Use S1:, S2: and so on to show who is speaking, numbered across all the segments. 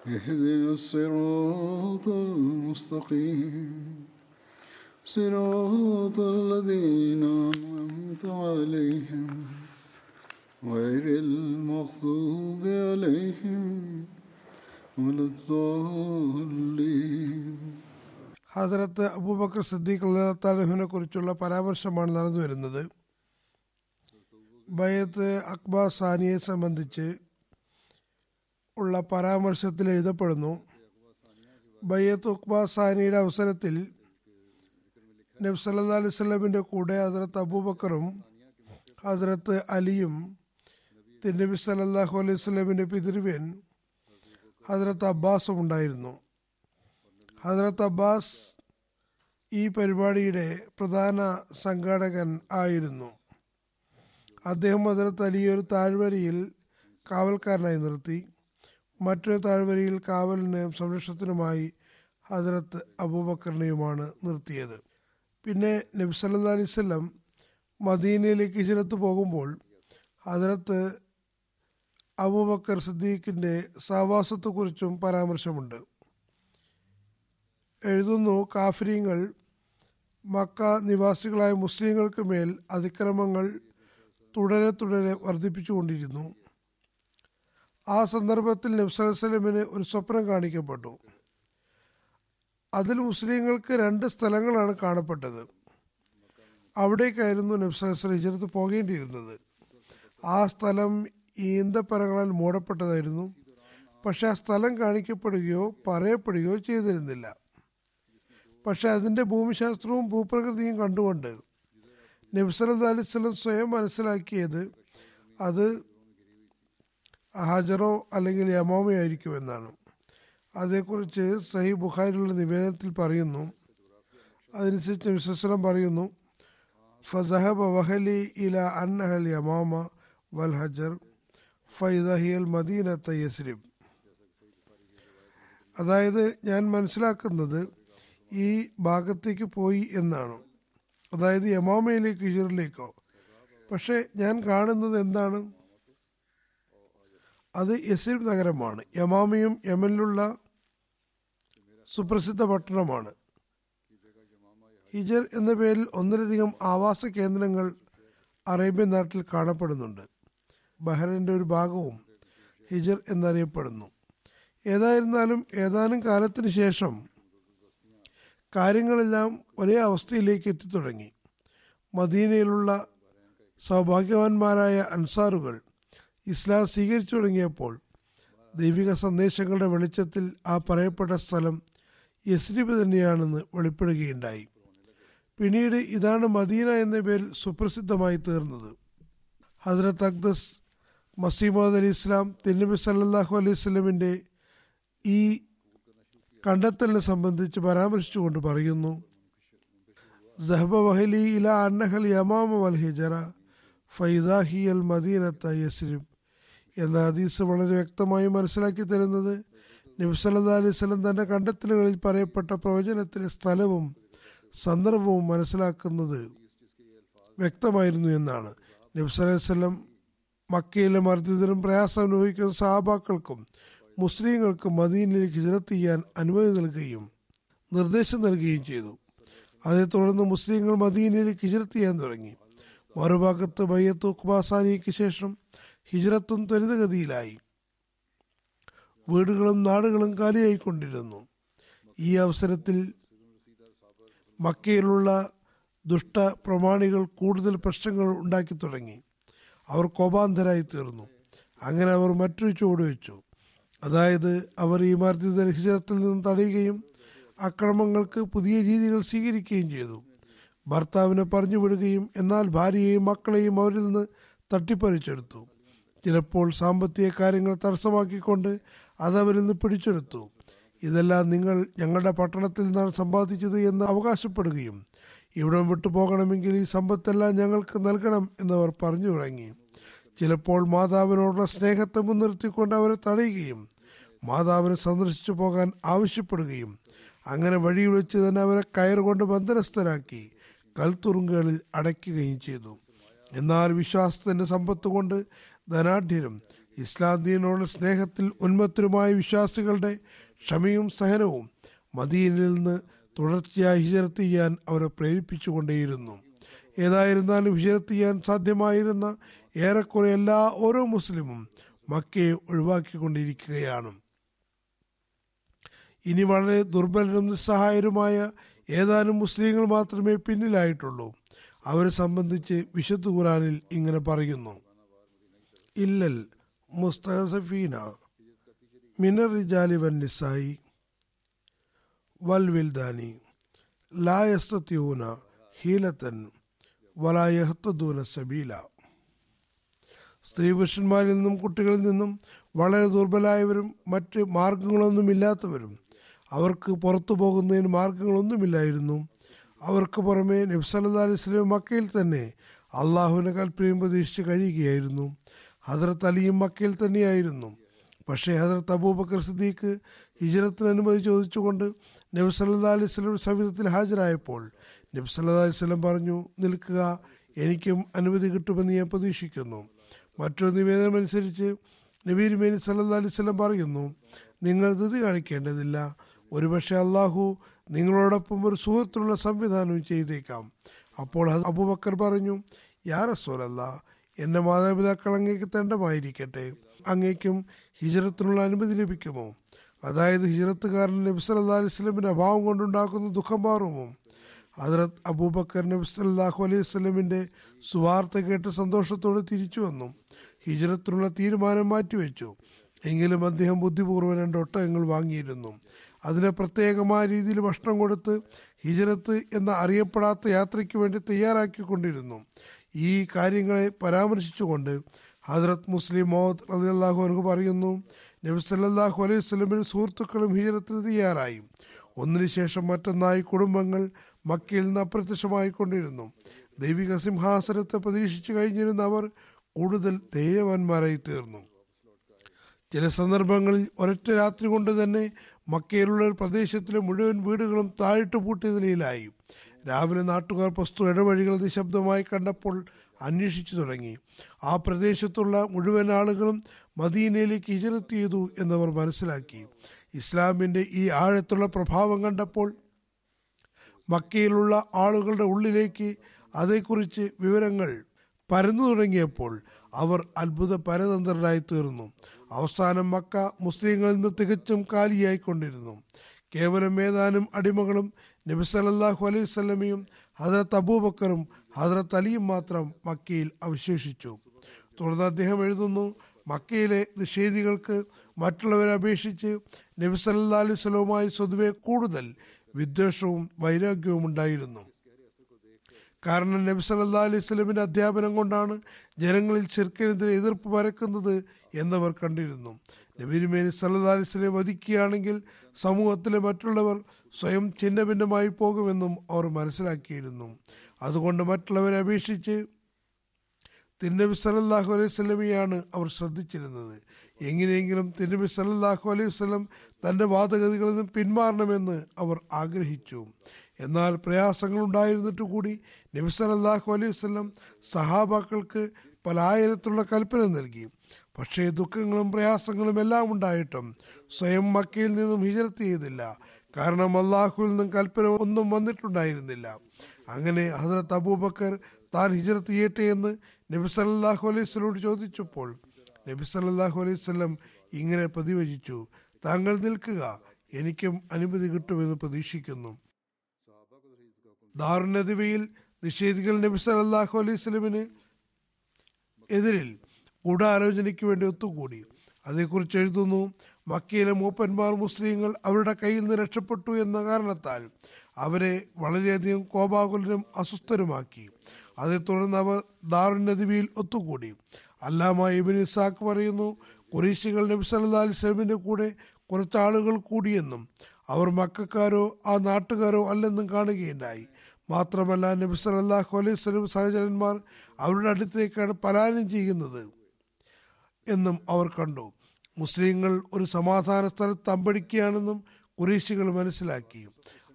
S1: اهدنا الصراط المستقيم صراط الذين أنعمت عليهم غير المغضوب عليهم ولا الضالين
S2: ഹജറത്ത് അബൂബക്കർ സിദ്ദീഖ് അള്ളാഹുവിനെ കുറിച്ചുള്ള പരാമർശമാണ് നടന്നു വരുന്നത് ബയത്ത് അക്ബർ സാനിയെ സംബന്ധിച്ച് ഉള്ള പരാമർശത്തിൽ എഴുതപ്പെടുന്നു. ബയ്യത്ത് ഉഖ്ബ സാനിയുടെ അവസരത്തിൽ നബ്സല്ലാ അലൈഹി സ്വലമിന്റെ കൂടെ ഹസ്രത്ത് അബൂബക്കറും ഹസ്രത്ത് അലിയും തിരുനബി സല്ലാഹു അലൈഹി സ്വലമിന്റെ പിതൃവ്യൻ ഹജറത്ത് അബ്ബാസും ഉണ്ടായിരുന്നു. ഹജറത്ത് അബ്ബാസ് ഈ പരിപാടിയുടെ പ്രധാന സംഘാടകൻ ആയിരുന്നു. അദ്ദേഹം ഹജറത്ത് അലിയെ ഒരു താഴ്വരയിൽ കാവൽക്കാരനായി നിർത്തി. മറ്റൊരു താഴ്വരയിൽ കാവലിനെയും സംരക്ഷണത്തിനുമായി ഹജറത്ത് അബൂബക്കറിനെയുമാണ് നിർത്തിയത്. പിന്നെ നബി സല്ലാ അലൈവല്ലം മദീനയിലേക്ക് ചിലത്ത് പോകുമ്പോൾ ഹജറത്ത് അബൂബക്കർ സിദ്ദീഖിന്റെ സഹവാസത്തെക്കുറിച്ചും പരാമർശമുണ്ട്. എഴുതുന്നു കാഫര്യങ്ങൾ മക്ക നിവാസികളായ മുസ്ലിങ്ങൾക്ക് മേൽ അതിക്രമങ്ങൾ തുടരെ തുടരെ വർദ്ധിപ്പിച്ചുകൊണ്ടിരുന്നു. ആ സന്ദർഭത്തിൽ നബ്സലമിന് ഒരു സ്വപ്നം കാണിക്കപ്പെട്ടു. അതിൽ മുസ്ലിങ്ങൾക്ക് രണ്ട് സ്ഥലങ്ങളാണ് കാണപ്പെട്ടത്. അവിടേക്കായിരുന്നു നബ്സലം ഹിജറത്ത് പോകേണ്ടിയിരുന്നത്. ആ സ്ഥലം ഈന്തപ്പരങ്ങളാൽ മൂടപ്പെട്ടതായിരുന്നു. പക്ഷെ ആ സ്ഥലം കാണിക്കപ്പെടുകയോ പറയപ്പെടുകയോ ചെയ്തിരുന്നില്ല. പക്ഷെ അതിന്റെ ഭൂമിശാസ്ത്രവും ഭൂപ്രകൃതിയും കണ്ടുകൊണ്ട് നബ്സലത് അലിസ്ലം സ്വയം മനസ്സിലാക്കിയത് അത് ഹജറോ അല്ലെങ്കിൽ യമാമയോ ആയിരിക്കുമെന്നാണ്. അതേക്കുറിച്ച് സഹി ബുഖാരിയുടെ നിവേദനത്തിൽ പറയുന്നു. അതനുസരിച്ച് വിശ്വസനം പറയുന്നു ഫസഹബ വഹലി ഇല അന്നഹൽ യമാമ വൽ ഹജർ ഫൈദഹിയൽ മദീന തയ്യസ്രിബ് അതായത് ഞാൻ മനസ്സിലാക്കുന്നത് ഈ ഭാഗത്തേക്ക് പോയി എന്നാണ്. അതായത് യമാമയിലേക്ക് ഹിജറിലേക്കോ. പക്ഷേ ഞാൻ കാണുന്നത് എന്താണ്? അത് യസിർ നഗരമാണ്. യമാമയും യമനിലുള്ള സുപ്രസിദ്ധ പട്ടണമാണ്. ഹിജർ എന്ന പേരിൽ ഒന്നിലധികം ആവാസ കേന്ദ്രങ്ങൾ അറേബ്യൻ നാട്ടിൽ കാണപ്പെടുന്നുണ്ട്. ബഹ്റൈന്റെ ഒരു ഭാഗവും ഹിജർ എന്നറിയപ്പെടുന്നു. ഏതായിരുന്നാലും ഏതാനും കാലത്തിന് ശേഷം കാര്യങ്ങളെല്ലാം ഒരേ അവസ്ഥയിലേക്ക് എത്തിത്തുടങ്ങി. മദീനയിലുള്ള സൗഭാഗ്യവാന്മാരായ അൻസാറുകൾ ഇസ്ലാം സ്വീകരിച്ചു തുടങ്ങിയപ്പോൾ ദൈവിക സന്ദേശങ്ങളുടെ വെളിച്ചത്തിൽ ആ പറയപ്പെട്ട സ്ഥലം യസ്രിബ് തന്നെയാണെന്ന് വെളിപ്പെടുകയുണ്ടായി. പിന്നീട് ഇതാണ് മദീന എന്ന പേരിൽ സുപ്രസിദ്ധമായി തീർന്നത്. ഹസ്രത്ത് അക്ദസ് മസീമദ് അലി ഇസ്ലാം തിരുനബി സല്ലാഹു അലൈഹി സ്വലമിന്റെ ഈ കണ്ടെത്തലിനെ സംബന്ധിച്ച് പരാമർശിച്ചുകൊണ്ട് പറയുന്നു സഹബ വഹലി ഇല അന്നഹൽ യമാമ വൽ ഹിജറ ഫൈദാഹി അൽ മദീനത്ത യസ്രിബ്. എന്ന ഹദീസ് വളരെ വ്യക്തമായി മനസ്സിലാക്കി തരുന്നത് നബ്സല്ലാ അലൈഹി സ്വലം തന്റെ കണ്ടെത്തലുകളിൽ പറയപ്പെട്ട പ്രവചനത്തിലെ സ്ഥലവും സന്ദർഭവും മനസ്സിലാക്കുന്നത് വ്യക്തമായിരുന്നു എന്നാണ്. നബ്സലം മക്കയിലെ മർദ്ദിതരും പ്രയാസം അനുഭവിക്കുന്ന സഹാബാക്കൾക്കും മുസ്ലിങ്ങൾക്കും മദീനിലേക്ക് ഹിജറത്ത് ചെയ്യാൻ അനുമതി നൽകുകയും നിർദ്ദേശം നൽകുകയും ചെയ്തു. അതേ തുടർന്ന് മുസ്ലിങ്ങൾ മദീനയിലേക്ക് ഹിജറത്ത് ചെയ്യാൻ തുടങ്ങി. മറുഭാഗത്ത് ബയ്യത്ത് ഉഖ്ബാസാനിക്ക് ശേഷം ഹിജ്റത്തും ത്വരിതഗതിയിലായി. വീടുകളും നാടുകളും കാലിയായിക്കൊണ്ടിരുന്നു. ഈ അവസരത്തിൽ മക്കയിലുള്ള ദുഷ്ട പ്രമാണികൾ കൂടുതൽ പ്രശ്നങ്ങൾ ഉണ്ടാക്കി തുടങ്ങി. അവർ കോപാന്തരായി തീർന്നു. അങ്ങനെ അവർ മറ്റൊരു ചുവട് വെച്ചു. അതായത് അവർ ഈ മാർജിത ഹിജറത്തിൽ നിന്ന് തടയുകയും അക്രമങ്ങൾക്ക് പുതിയ രീതികൾ സ്വീകരിക്കുകയും ചെയ്തു. ഭർത്താവിനെ പറഞ്ഞു വിടുകയും എന്നാൽ ഭാര്യയെയും മക്കളെയും അവരിൽ നിന്ന് തട്ടിപ്പറിച്ചെടുത്തു. ചിലപ്പോൾ സാമ്പത്തിക കാര്യങ്ങൾ തടസ്സമാക്കിക്കൊണ്ട് അത് അവരിൽ നിന്ന് പിടിച്ചെടുത്തു. ഇതെല്ലാം നിങ്ങൾ ഞങ്ങളുടെ പട്ടണത്തിൽ നിന്നാണ് സമ്പാദിച്ചത് എന്ന് അവകാശപ്പെടുകയും ഇവിടം വിട്ടു പോകണമെങ്കിൽ ഈ സമ്പത്തെല്ലാം ഞങ്ങൾക്ക് നൽകണം എന്നവർ പറഞ്ഞു തുടങ്ങി. ചിലപ്പോൾ മാതാവിനോടുള്ള സ്നേഹത്തെ മുൻനിർത്തിക്കൊണ്ട് അവരെ തടയുകയും മാതാവിനെ സന്ദർശിച്ചു പോകാൻ ആവശ്യപ്പെടുകയും അങ്ങനെ വഴി വെച്ച് തന്നെ അവരെ കയറുകൊണ്ട് ബന്ധനസ്ഥരാക്കി കൽത്തുറുങ്കുകളിൽ അടയ്ക്കുകയും ചെയ്തു. എന്നാൽ വിശ്വാസത്തിന്റെ സമ്പത്ത് കൊണ്ട് ധനാഢ്യരും ഇസ്ലാദീനോട് സ്നേഹത്തിൽ ഉന്മത്തരുമായ വിശ്വാസികളുടെ ക്ഷമയും സഹനവും മദീനിൽ നിന്ന് തുടർച്ചയായി ഹിജറത്ത് ചെയ്യാൻ അവരെ പ്രേരിപ്പിച്ചുകൊണ്ടേയിരുന്നു. ഏതായിരുന്നാലും ഹിജറത്ത് ചെയ്യാൻ സാധ്യമായിരുന്ന ഏറെക്കുറെ എല്ലാ ഓരോ മുസ്ലിമും മക്കയെ ഒഴിവാക്കിക്കൊണ്ടിരിക്കുകയാണ്. ഇനി വളരെ ദുർബലരും നിസ്സഹായരുമായ ഏതാനും മുസ്ലിങ്ങൾ മാത്രമേ പിന്നിലായിട്ടുള്ളൂ. അവരെ സംബന്ധിച്ച് വിശുദ്ധ ഖുറാനിൽ ഇങ്ങനെ പറയുന്നു. ഇല്ലൽ മുസ്തഹസഫീന മിനർ റിജാലി വൻ നിസായി വൽ വിൽദാനി ലായസ്തൂന ഹീലത്തൻ വലായഹത്തൂന സബീല സ്ത്രീ പുരുഷന്മാരിൽ നിന്നും കുട്ടികളിൽ നിന്നും വളരെ ദുർബലായവരും മറ്റ് മാർഗങ്ങളൊന്നുമില്ലാത്തവരും അവർക്ക് പുറത്തു പോകുന്നതിന് മാർഗങ്ങളൊന്നുമില്ലായിരുന്നു. അവർക്ക് പുറമെ നബ്സല്ലാ അലിസ്ലം മക്കയിൽ തന്നെ അള്ളാഹുവിനെ കൽപ്പനയും പ്രതീക്ഷിച്ച് കഴിയുകയായിരുന്നു. ഹജറത്ത് അലിയും മക്കയിൽ തന്നെയായിരുന്നു. പക്ഷേ ഹജറത്ത് അബൂബക്കർ സിദ്ദീഖ് ഹിജറത്തിന് അനുമതി ചോദിച്ചുകൊണ്ട് നബി സല്ലാ അലൈഹി സ്വലം സവിധത്തിൽ ഹാജരായപ്പോൾ നബി സല്ലാ അലൈഹി സ്വലം പറഞ്ഞു നിൽക്കുക എനിക്കും അനുമതി കിട്ടുമെന്ന് ഞാൻ പ്രതീക്ഷിക്കുന്നു. മറ്റൊരു നിവേദനമനുസരിച്ച് നബീർ മേനി സല്ലാ അലൈഹി സ്വലം പറയുന്നു നിങ്ങൾ ധൃതി കാണിക്കേണ്ടതില്ല. ഒരുപക്ഷെ അള്ളാഹു നിങ്ങളോടൊപ്പം ഒരു സുഹൃത്തുള്ള സംവിധാനം ചെയ്തേക്കാം. അപ്പോൾ അബൂബക്കർ പറഞ്ഞു യാ റസൂലല്ല എന്റെ മാതാപിതാക്കൾ അങ്ങേക്ക് തണ്ടമായിരിക്കട്ടെ അങ്ങേക്കും ഹിജറത്തിനുള്ള അനുമതി ലഭിക്കുമോ? അതായത് ഹിജറത്തുകാരൻ നബി സല്ലാ അലൈഹി സ്വലമിന്റെ അഭാവം കൊണ്ടുണ്ടാക്കുന്ന ദുഃഖം മാറുമോ? ഹജറത് അബൂബക്കർ നബി സല്ലാഹു അലൈഹി സ്വലമിന്റെ സുവാർത്ത കേട്ട് സന്തോഷത്തോടെ തിരിച്ചു വന്നു. ഹിജറത്തിനുള്ള തീരുമാനം മാറ്റിവെച്ചു. എങ്കിലും അദ്ദേഹം ബുദ്ധിപൂർവം രണ്ട് ഒട്ടകങ്ങൾ വാങ്ങിയിരുന്നു. അതിനെ പ്രത്യേകമായ രീതിയിൽ ഭക്ഷണം കൊടുത്ത് ഹിജറത്ത് എന്ന അറിയപ്പെടാത്ത യാത്രയ്ക്ക് വേണ്ടി തയ്യാറാക്കിക്കൊണ്ടിരുന്നു. ഈ കാര്യങ്ങളെ പരാമർശിച്ചുകൊണ്ട് ഹജറത് മുസ്ലിം മോഹദ് അലി അള്ളാഹു പറയുന്നു നബി സല്ലാഹു അലൈഹി സ്വലമിന് സുഹൃത്തുക്കളും ഹീരത്തിന് തയ്യാറായി. ഒന്നിനു ശേഷം മറ്റൊന്നായി കുടുംബങ്ങൾ മക്കയിൽ നിന്ന് അപ്രത്യക്ഷമായിക്കൊണ്ടിരുന്നു ദൈവിക സിംഹാസനത്തെ പ്രതീക്ഷിച്ചു കഴിഞ്ഞിരുന്ന അവർ കൂടുതൽ ധൈര്യവാന്മാരായി തീർന്നു. ചില സന്ദർഭങ്ങളിൽ ഒരൊറ്റ രാത്രി കൊണ്ട് തന്നെ മക്കയിലുള്ള ഒരു പ്രദേശത്തിലെ മുഴുവൻ വീടുകളും താഴിട്ട് പൂട്ടിയ നിലയിലായി. രാവിലെ നാട്ടുകാർ വസ്തു ഇടവഴികൾ നിശബ്ദമായി കണ്ടപ്പോൾ അന്വേഷിച്ചു തുടങ്ങി. ആ പ്രദേശത്തുള്ള മുഴുവൻ ആളുകളും മദീനയിലേക്ക് ഹിജറത്ത് ചെയ്തു എന്നവർ മനസ്സിലാക്കി. ഇസ്ലാമിന്റെ ഈ ആഴത്തുള്ള പ്രഭാവം കണ്ടപ്പോൾ മക്കയിലുള്ള ആളുകളുടെ ഉള്ളിലേക്ക് അതേക്കുറിച്ച് വിവരങ്ങൾ പരന്നു തുടങ്ങിയപ്പോൾ അവർ അത്ഭുത പരതന്ത്രരായി തീർന്നു. അവസാനം മക്ക മുസ്ലിങ്ങളിൽ നിന്ന് തികച്ചും കാലിയായിക്കൊണ്ടിരുന്നു. കേവലം ഏതാനും അടിമകളും നബി സലല്ലാഹു അലൈഹി സ്വലമിയും ഹജറത്ത് അബൂബക്കറും ഹജറത്ത് അലിയും മാത്രം മക്കയിൽ അവശേഷിച്ചു. തുടർന്ന് അദ്ദേഹം എഴുതുന്നു മക്കയിലെ നിഷേധികൾക്ക് മറ്റുള്ളവരെ അപേക്ഷിച്ച് നബി സല്ലാ അലൈഹി സ്വലവുമായി സ്വതുവെ കൂടുതൽ വിദ്വേഷവും വൈരാഗ്യവും ഉണ്ടായിരുന്നു. കാരണം നബി സല്ലാ അലൈഹി സ്വലമിന്റെ അധ്യാപനം കൊണ്ടാണ് ജനങ്ങളിൽ ചെറുക്കിനെതിരെ എതിർപ്പ് പരക്കുന്നത് എന്നവർ കണ്ടിരുന്നു. നബിരുമേനി സല്ലാ അലൈഹി സ്വലം വധിക്കുകയാണെങ്കിൽ സമൂഹത്തിലെ മറ്റുള്ളവർ സ്വയം ഛിന്നഭിന്നമായി പോകുമെന്നും അവർ മനസ്സിലാക്കിയിരുന്നു. അതുകൊണ്ട് മറ്റുള്ളവരെ അപേക്ഷിച്ച് തിരുനബി സലല്ലാഹു അലൈഹി സ്വലമിയാണ് അവർ ശ്രദ്ധിച്ചിരുന്നത്. എങ്ങനെയെങ്കിലും തിരുനബി സലല്ലാഹു അലൈഹി സ്വലം തന്റെ വാദഗതികളിൽ നിന്നും പിന്മാറണമെന്ന് അവർ ആഗ്രഹിച്ചു. എന്നാൽ പ്രയാസങ്ങൾ ഉണ്ടായിരുന്നിട്ട് കൂടി നബി സലല്ലാഹു അലൈഹി സ്വലം സഹാബാക്കൾക്ക് പലായിരത്തിലുള്ള കൽപ്പന നൽകി. പക്ഷേ ദുഃഖങ്ങളും പ്രയാസങ്ങളും എല്ലാം ഉണ്ടായിട്ടും സ്വയം മക്കയിൽ നിന്നും ഹിജറത്ത് ചെയ്തില്ല. കാരണം അള്ളാഹുവിൽ നിന്നും കൽപ്പന ഒന്നും വന്നിട്ടുണ്ടായിരുന്നില്ല. അങ്ങനെ ഹസരത്ത് അബൂബക്കർ താൻ ഹിജറത്ത് ചെയ്യട്ടെ എന്ന് നബി സല്ലാഹു അലൈഹി സ്വലോട് ചോദിച്ചപ്പോൾ നബി സല്ലാഹു അലൈഹി സ്വലം ഇങ്ങനെ പ്രതിവചിച്ചു താങ്കൾ നിൽക്കുക എനിക്കും അനുമതി കിട്ടുമെന്ന് പ്രതീക്ഷിക്കുന്നു. ദാറുനദിവയിൽ നിഷേധികൾ നബി സല്ലല്ലാഹു അലൈഹി എതിരിൽ ഗൂഢാലോചനയ്ക്ക് വേണ്ടി ഒത്തുകൂടി. അതേക്കുറിച്ച് എഴുതുന്നു മക്കയിലെ മൂപ്പന്മാർ മുസ്ലിങ്ങൾ അവരുടെ കയ്യിൽ നിന്ന് രക്ഷപ്പെട്ടു എന്ന കാരണത്താൽ അവരെ വളരെയധികം കോപാകുലരും അസ്വസ്ഥരുമാക്കി. അതേ തുടർന്ന് അവർ ദാറുനദിവിയിൽ ഒത്തുകൂടി. അല്ലാമ ഇബിൻ ഇസാഖ് പറയുന്നു കുറേശികൾ നബി സല്ലല്ലാഹു അലൈഹി വസല്ലമിന്റെ കൂടെ കുറച്ച് ആളുകൾ കൂടിയെന്നും അവർ മക്കാരോ ആ നാട്ടുകാരോ അല്ലെന്നും കാണുകയുണ്ടായി. മാത്രമല്ല നബി സല്ലല്ലാഹു അലൈഹി സ്വലം സഹചരന്മാർ അവരുടെ അടുത്തേക്കാണ് പലായനം ചെയ്യുന്നത്. എന്നും അവർ കണ്ടു. മുസ്ലിങ്ങൾ ഒരു സമാധാന സ്ഥലത്ത് തമ്പടിക്കുകയാണെന്നും കുറേശികൾ മനസ്സിലാക്കി.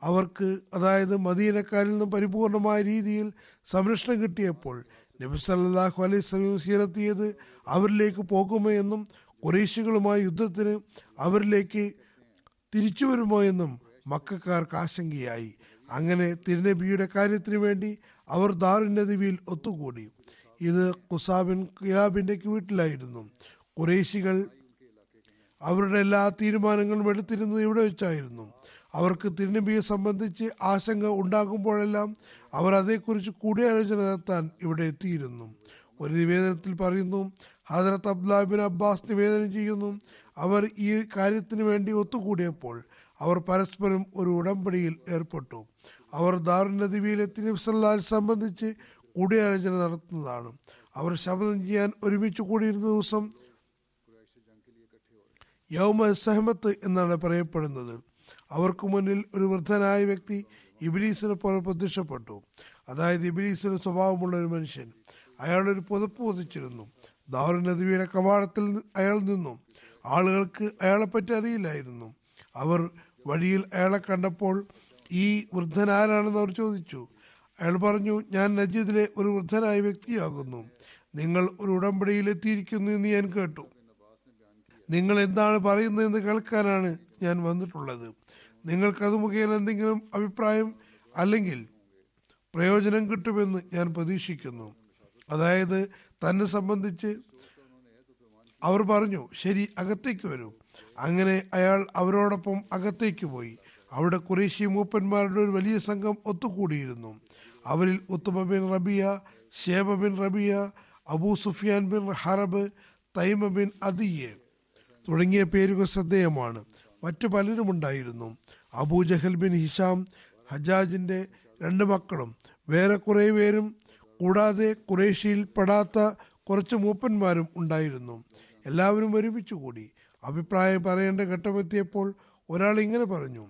S2: അവർക്ക് അതായത് മദീനക്കാരിൽ നിന്നും പരിപൂർണമായ രീതിയിൽ സംരക്ഷണം കിട്ടിയപ്പോൾ നബി സല്ലാഹു അലൈഹി വസല്ലം സീറത്തിയത് അവരിലേക്ക് പോകുമോ എന്നും കുറേശികളുമായി യുദ്ധത്തിന് അവരിലേക്ക് തിരിച്ചു വരുമോ എന്നും മക്കാർക്ക് ആശങ്കയായി. അങ്ങനെ തിരുനബിയുടെ കാര്യത്തിന് വേണ്ടി അവർ ദാറുന്നദിവിയിൽ ഒത്തുകൂടി. ഇത് കുസാബിൻ കിലാബിന്റെ വീട്ടിലായിരുന്നു കുറേശികൾ അവരുടെ എല്ലാ തീരുമാനങ്ങളും എടുത്തിരുന്നത് ഇവിടെ വെച്ചായിരുന്നു. അവർക്ക് തിരുനബിയെ സംബന്ധിച്ച് ആശങ്ക ഉണ്ടാകുമ്പോഴെല്ലാം അവർ അതേക്കുറിച്ച് കൂടിയാലോചന നടത്താൻ ഇവിടെ എത്തിയിരുന്നു. ഒരു നിവേദനത്തിൽ പറയുന്നു ഹജറത്ത് അബ്ദുലാബിൻ അബ്ബാസ് നിവേദനം ചെയ്യുന്നു. അവർ ഈ കാര്യത്തിന് വേണ്ടി ഒത്തുകൂടിയപ്പോൾ അവർ പരസ്പരം ഒരു ഉടമ്പടിയിൽ ഏർപ്പെട്ടു. അവർ ദാറുനദിവിയിലെത്തി നബ്സല്ലാൽ സംബന്ധിച്ച് കൂടിയാലോചന നടത്തുന്നതാണ്. അവർ ശബ്ദം ചെയ്യാൻ ഒരുമിച്ച് കൂടിയിരുന്ന ദിവസം യൗമ സഹമത്ത് എന്നാണ് പറയപ്പെടുന്നത്. അവർക്ക് മുന്നിൽ ഒരു വൃദ്ധനായ വ്യക്തി ഇബിലീസിനെ പോലെ പ്രത്യക്ഷപ്പെട്ടു. അതായത് ഇബിലീസിന് സ്വഭാവമുള്ള ഒരു മനുഷ്യൻ. അയാൾ ഒരു പുതപ്പ് പൊതിച്ചിരുന്നു ദാറു നദിയുടെ കവാടത്തിൽ അയാൾ നിന്നു. ആളുകൾക്ക് അയാളെപ്പറ്റി അറിയില്ലായിരുന്നു. അവർ വഴിയിൽ അയാളെ കണ്ടപ്പോൾ ഈ വൃദ്ധൻ ആരാണെന്ന് അവർ ചോദിച്ചു. അയാൾ പറഞ്ഞു ഞാൻ നജീദിലെ ഒരു വൃദ്ധനായ വ്യക്തിയാകുന്നു. നിങ്ങൾ ഒരു ഉടമ്പടിയിൽ എത്തിയിരിക്കുന്നു എന്ന് ഞാൻ കേട്ടു. നിങ്ങൾ എന്താണ് പറയുന്നതെന്ന് കേൾക്കാനാണ് ഞാൻ വന്നിട്ടുള്ളത്. നിങ്ങൾക്കത് മുഖേന എന്തെങ്കിലും അഭിപ്രായം അല്ലെങ്കിൽ പ്രയോജനം കിട്ടുമെന്ന് ഞാൻ പ്രതീക്ഷിക്കുന്നു. അതായത് തന്നെ സംബന്ധിച്ച് അവർ പറഞ്ഞു ശരി അകത്തേക്ക് വരൂ. അങ്ങനെ അയാൾ അവരോടൊപ്പം അകത്തേക്ക് പോയി. അവിടെ കുറേശ്ശി മൂപ്പന്മാരുടെ ഒരു വലിയ സംഘം ഒത്തുകൂടിയിരുന്നു. അവരിൽ Utbah bin Rabia Shaiba bin Rabia Abu Sufyan bin Harb Tuaima bin അദിയെ തുടങ്ങിയ പേരുകൾ ശ്രദ്ധേയമാണ്. മറ്റു പലരും ഉണ്ടായിരുന്നു. അബൂ ജഹൽ ബിൻ ഹിഷാം ഹജാജിന്റെ രണ്ട് മക്കളും. വേറെ കുറേ പേരും കൂടാതെ കുറേഷ്യയിൽ പെടാത്ത കുറച്ച് മൂപ്പന്മാരും ഉണ്ടായിരുന്നു. എല്ലാവരും ഒരുമിച്ച് കൂടി. അഭിപ്രായം പറയേണ്ട ഘട്ടമെത്തിയപ്പോൾ ഒരാൾ ഇങ്ങനെ പറഞ്ഞു.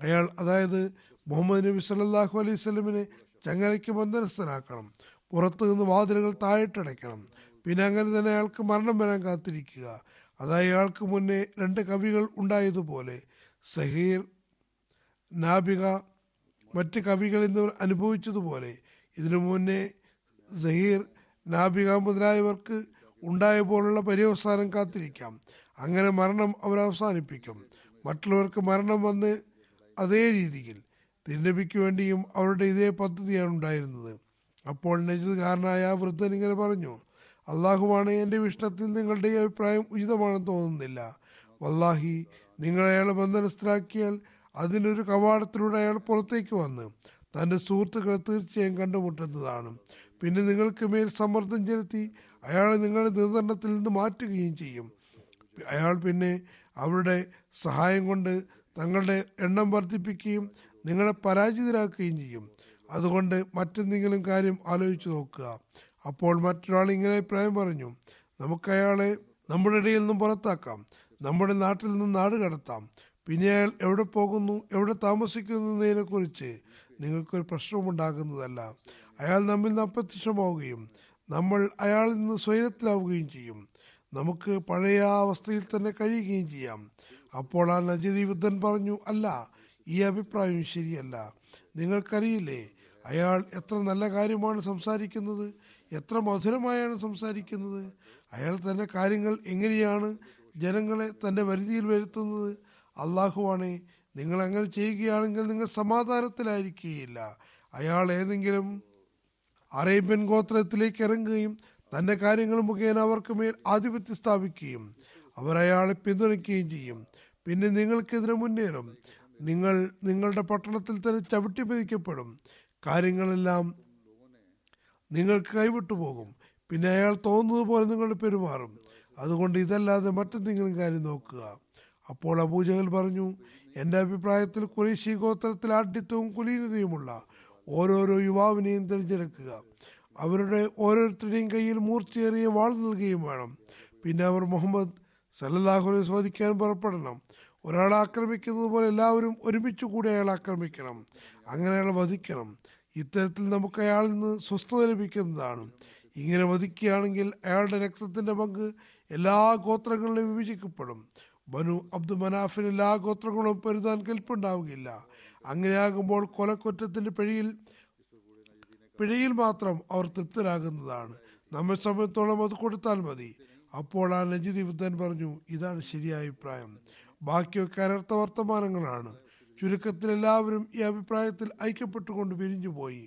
S2: അയാൾ അതായത് മുഹമ്മദ് നബി സല്ലാഹു അലൈഹി സ്വലമിനെ ചങ്ങലയ്ക്ക് ബന്ധനസ്ഥനാക്കണം. പുറത്തു നിന്ന് വാതിലുകൾ താഴിട്ടടയ്ക്കണം പിന്നെ അങ്ങനെ തന്നെ അയാൾക്ക് മരണം വരാൻ കാത്തിരിക്കുക. അതായത് അയാൾക്ക് മുന്നേ രണ്ട് കവികൾ ഉണ്ടായതുപോലെ. സഹീർ നാബിക മറ്റ് കവികൾ എന്നിവർ അനുഭവിച്ചതുപോലെ. ഇതിനു മുന്നേ സഹീർ നാബിക മുതലായവർക്ക് ഉണ്ടായ പോലുള്ള പര്യവസാനം കാത്തിരിക്കാം. അങ്ങനെ മരണം അവരവസാനിപ്പിക്കും. മറ്റുള്ളവർക്ക് മരണം വന്ന് അതേ രീതിയിൽ. തിരുനബിക്ക് വേണ്ടിയും അവരുടെ ഇതേ പദ്ധതിയാണ് ഉണ്ടായിരുന്നത്. അപ്പോൾ നജിദ്കാരനായ ആ വൃദ്ധൻ ഇങ്ങനെ പറഞ്ഞു അള്ളാഹുവാണ് എന്റെ വിഷ്ണത്തിൽ നിങ്ങളുടെ അഭിപ്രായം ഉചിതമാണെന്ന് തോന്നുന്നില്ല. വല്ലാഹി നിങ്ങൾ അയാളെ ബന്ധനസ്ഥരാക്കിയാൽ അതിനൊരു കവാടത്തിലൂടെ അയാൾ പുറത്തേക്ക് വന്ന് തന്റെ സുഹൃത്തുക്കളെ തീർച്ചയായും കണ്ടുമുട്ടുന്നതാണ്. പിന്നെ നിങ്ങൾക്ക് മേൽ സമ്മർദ്ദം ചെലുത്തി അയാളെ നിങ്ങളുടെ നിയന്ത്രണത്തിൽ നിന്ന് മാറ്റുകയും ചെയ്യും. അയാൾ പിന്നെ അവരുടെ സഹായം കൊണ്ട് തങ്ങളുടെ എണ്ണം വർദ്ധിപ്പിക്കുകയും നിങ്ങളെ പരാജിതരാക്കുകയും ചെയ്യും. അതുകൊണ്ട് മറ്റെന്തെങ്കിലും കാര്യം ആലോചിച്ചു നോക്കുക. അപ്പോൾ മറ്റൊരാൾ ഇങ്ങനെ അഭിപ്രായം പറഞ്ഞു. നമുക്ക് അയാളെ നമ്മുടെ ഇടയിൽ നിന്നും പുറത്താക്കാം. നമ്മുടെ നാട്ടിൽ നിന്നും നാട് കടത്താം. പിന്നെ അയാൾ എവിടെ പോകുന്നു എവിടെ താമസിക്കുന്നു എന്നതിനെക്കുറിച്ച് നിങ്ങൾക്കൊരു പ്രശ്നമുണ്ടാകുന്നതല്ല അയാൾ നമ്മിൽ നിന്ന് അപ്രത്യക്ഷമാവുകയും നമ്മൾ അയാളിൽ നിന്ന് സ്വൈരത്തിലാവുകയും ചെയ്യും. നമുക്ക് പഴയ അവസ്ഥയിൽ തന്നെ കഴിയുകയും ചെയ്യാം. അപ്പോൾ ആ നജീദ് വൃദ്ധൻ പറഞ്ഞു അല്ല ഈ അഭിപ്രായം ശരിയല്ല. നിങ്ങൾക്കറിയില്ലേ അയാൾ എത്ര നല്ല കാര്യമാണ് സംസാരിക്കുന്നത് എത്ര മധുരമായാണ് സംസാരിക്കുന്നത് അയാൾ തന്റെ കാര്യങ്ങൾ എങ്ങനെയാണ് ജനങ്ങളെ തന്റെ പരിധിയിൽ വരുത്തുന്നത് അള്ളാഹുവാണെ നിങ്ങൾ അങ്ങനെ ചെയ്യുകയാണെങ്കിൽ നിങ്ങൾ സമാധാനത്തിലായിരിക്കുകയില്ല. അയാൾ ഏതെങ്കിലും അറേബ്യൻ ഗോത്രത്തിലേക്ക് ഇറങ്ങുകയും തന്റെ കാര്യങ്ങൾ മുഖേന അവർക്ക് മേൽ ആധിപത്യം സ്ഥാപിക്കുകയും അവർ അയാളെ പിന്തുണയ്ക്കുകയും ചെയ്യും. പിന്നെ നിങ്ങൾക്കെതിരെ മുന്നേറും. നിങ്ങൾ നിങ്ങളുടെ പട്ടണത്തിൽ തന്നെ ചവിട്ടി പതിക്കപ്പെടും കാര്യങ്ങളെല്ലാം നിങ്ങൾക്ക് കൈവിട്ടു പോകും. പിന്നെ അയാൾ തോന്നുന്നത് പോലെ നിങ്ങളുടെ പെരുമാറും. അതുകൊണ്ട് ഇതല്ലാതെ മറ്റെന്തെങ്കിലും കാര്യം നോക്കുക. അപ്പോൾ അബൂജഹൽ പറഞ്ഞു എന്റെ അഭിപ്രായത്തിൽ കുറേശി ഗോത്രത്തിൽ ആഢ്യത്വവും കുലീനതയുമുള്ള ഓരോരോ യുവാവിനെയും തിരഞ്ഞെടുക്കുക. അവരുടെ ഓരോരുത്തരുടെയും കയ്യിൽ മൂർച്ചയേറിയ വാൾ നൽകുകയും വേണം. പിന്നെ അവർ മുഹമ്മദ് സല്ലാഹുലെ വധിക്കാൻ പുറപ്പെടണം. ഒരാളെ ആക്രമിക്കുന്നത് പോലെ എല്ലാവരും ഒരുമിച്ച് കൂടി അയാൾ ആക്രമിക്കണം. അങ്ങനെ അയാൾ വധിക്കണം. ഇത്തരത്തിൽ നമുക്ക് അയാളിൽ നിന്ന് സ്വസ്ഥത ലഭിക്കുന്നതാണ്. ഇങ്ങനെ വധിക്കുകയാണെങ്കിൽ അയാളുടെ രക്തത്തിന്റെ പങ്ക് എല്ലാ ഗോത്രങ്ങളിലും വിഭജിക്കപ്പെടും. ബനു അബ്ദു മനാഫിന് എല്ലാ ഗോത്രങ്ങളും പൊരുതാൻ കെൽപ്പുണ്ടാവുകയില്ല. അങ്ങനെയാകുമ്പോൾ കൊലക്കുറ്റത്തിന്റെ പിഴയിൽ പിഴയിൽ മാത്രം അവർ തൃപ്തരാകുന്നതാണ്. നമ്മെ സമയത്തോളം അത് കൊടുത്താൽ മതി. അപ്പോൾ ആ നജിദ് പറഞ്ഞു ഇതാണ് ശരിയായ അഭിപ്രായം. ബാക്കിയൊക്കെ അനർത്ഥ വർത്തമാനങ്ങളാണ്. ചുരുക്കത്തിൽ എല്ലാവരും ഈ അഭിപ്രായത്തിൽ ഐക്യപ്പെട്ടുകൊണ്ട് പിരിഞ്ഞുപോയി.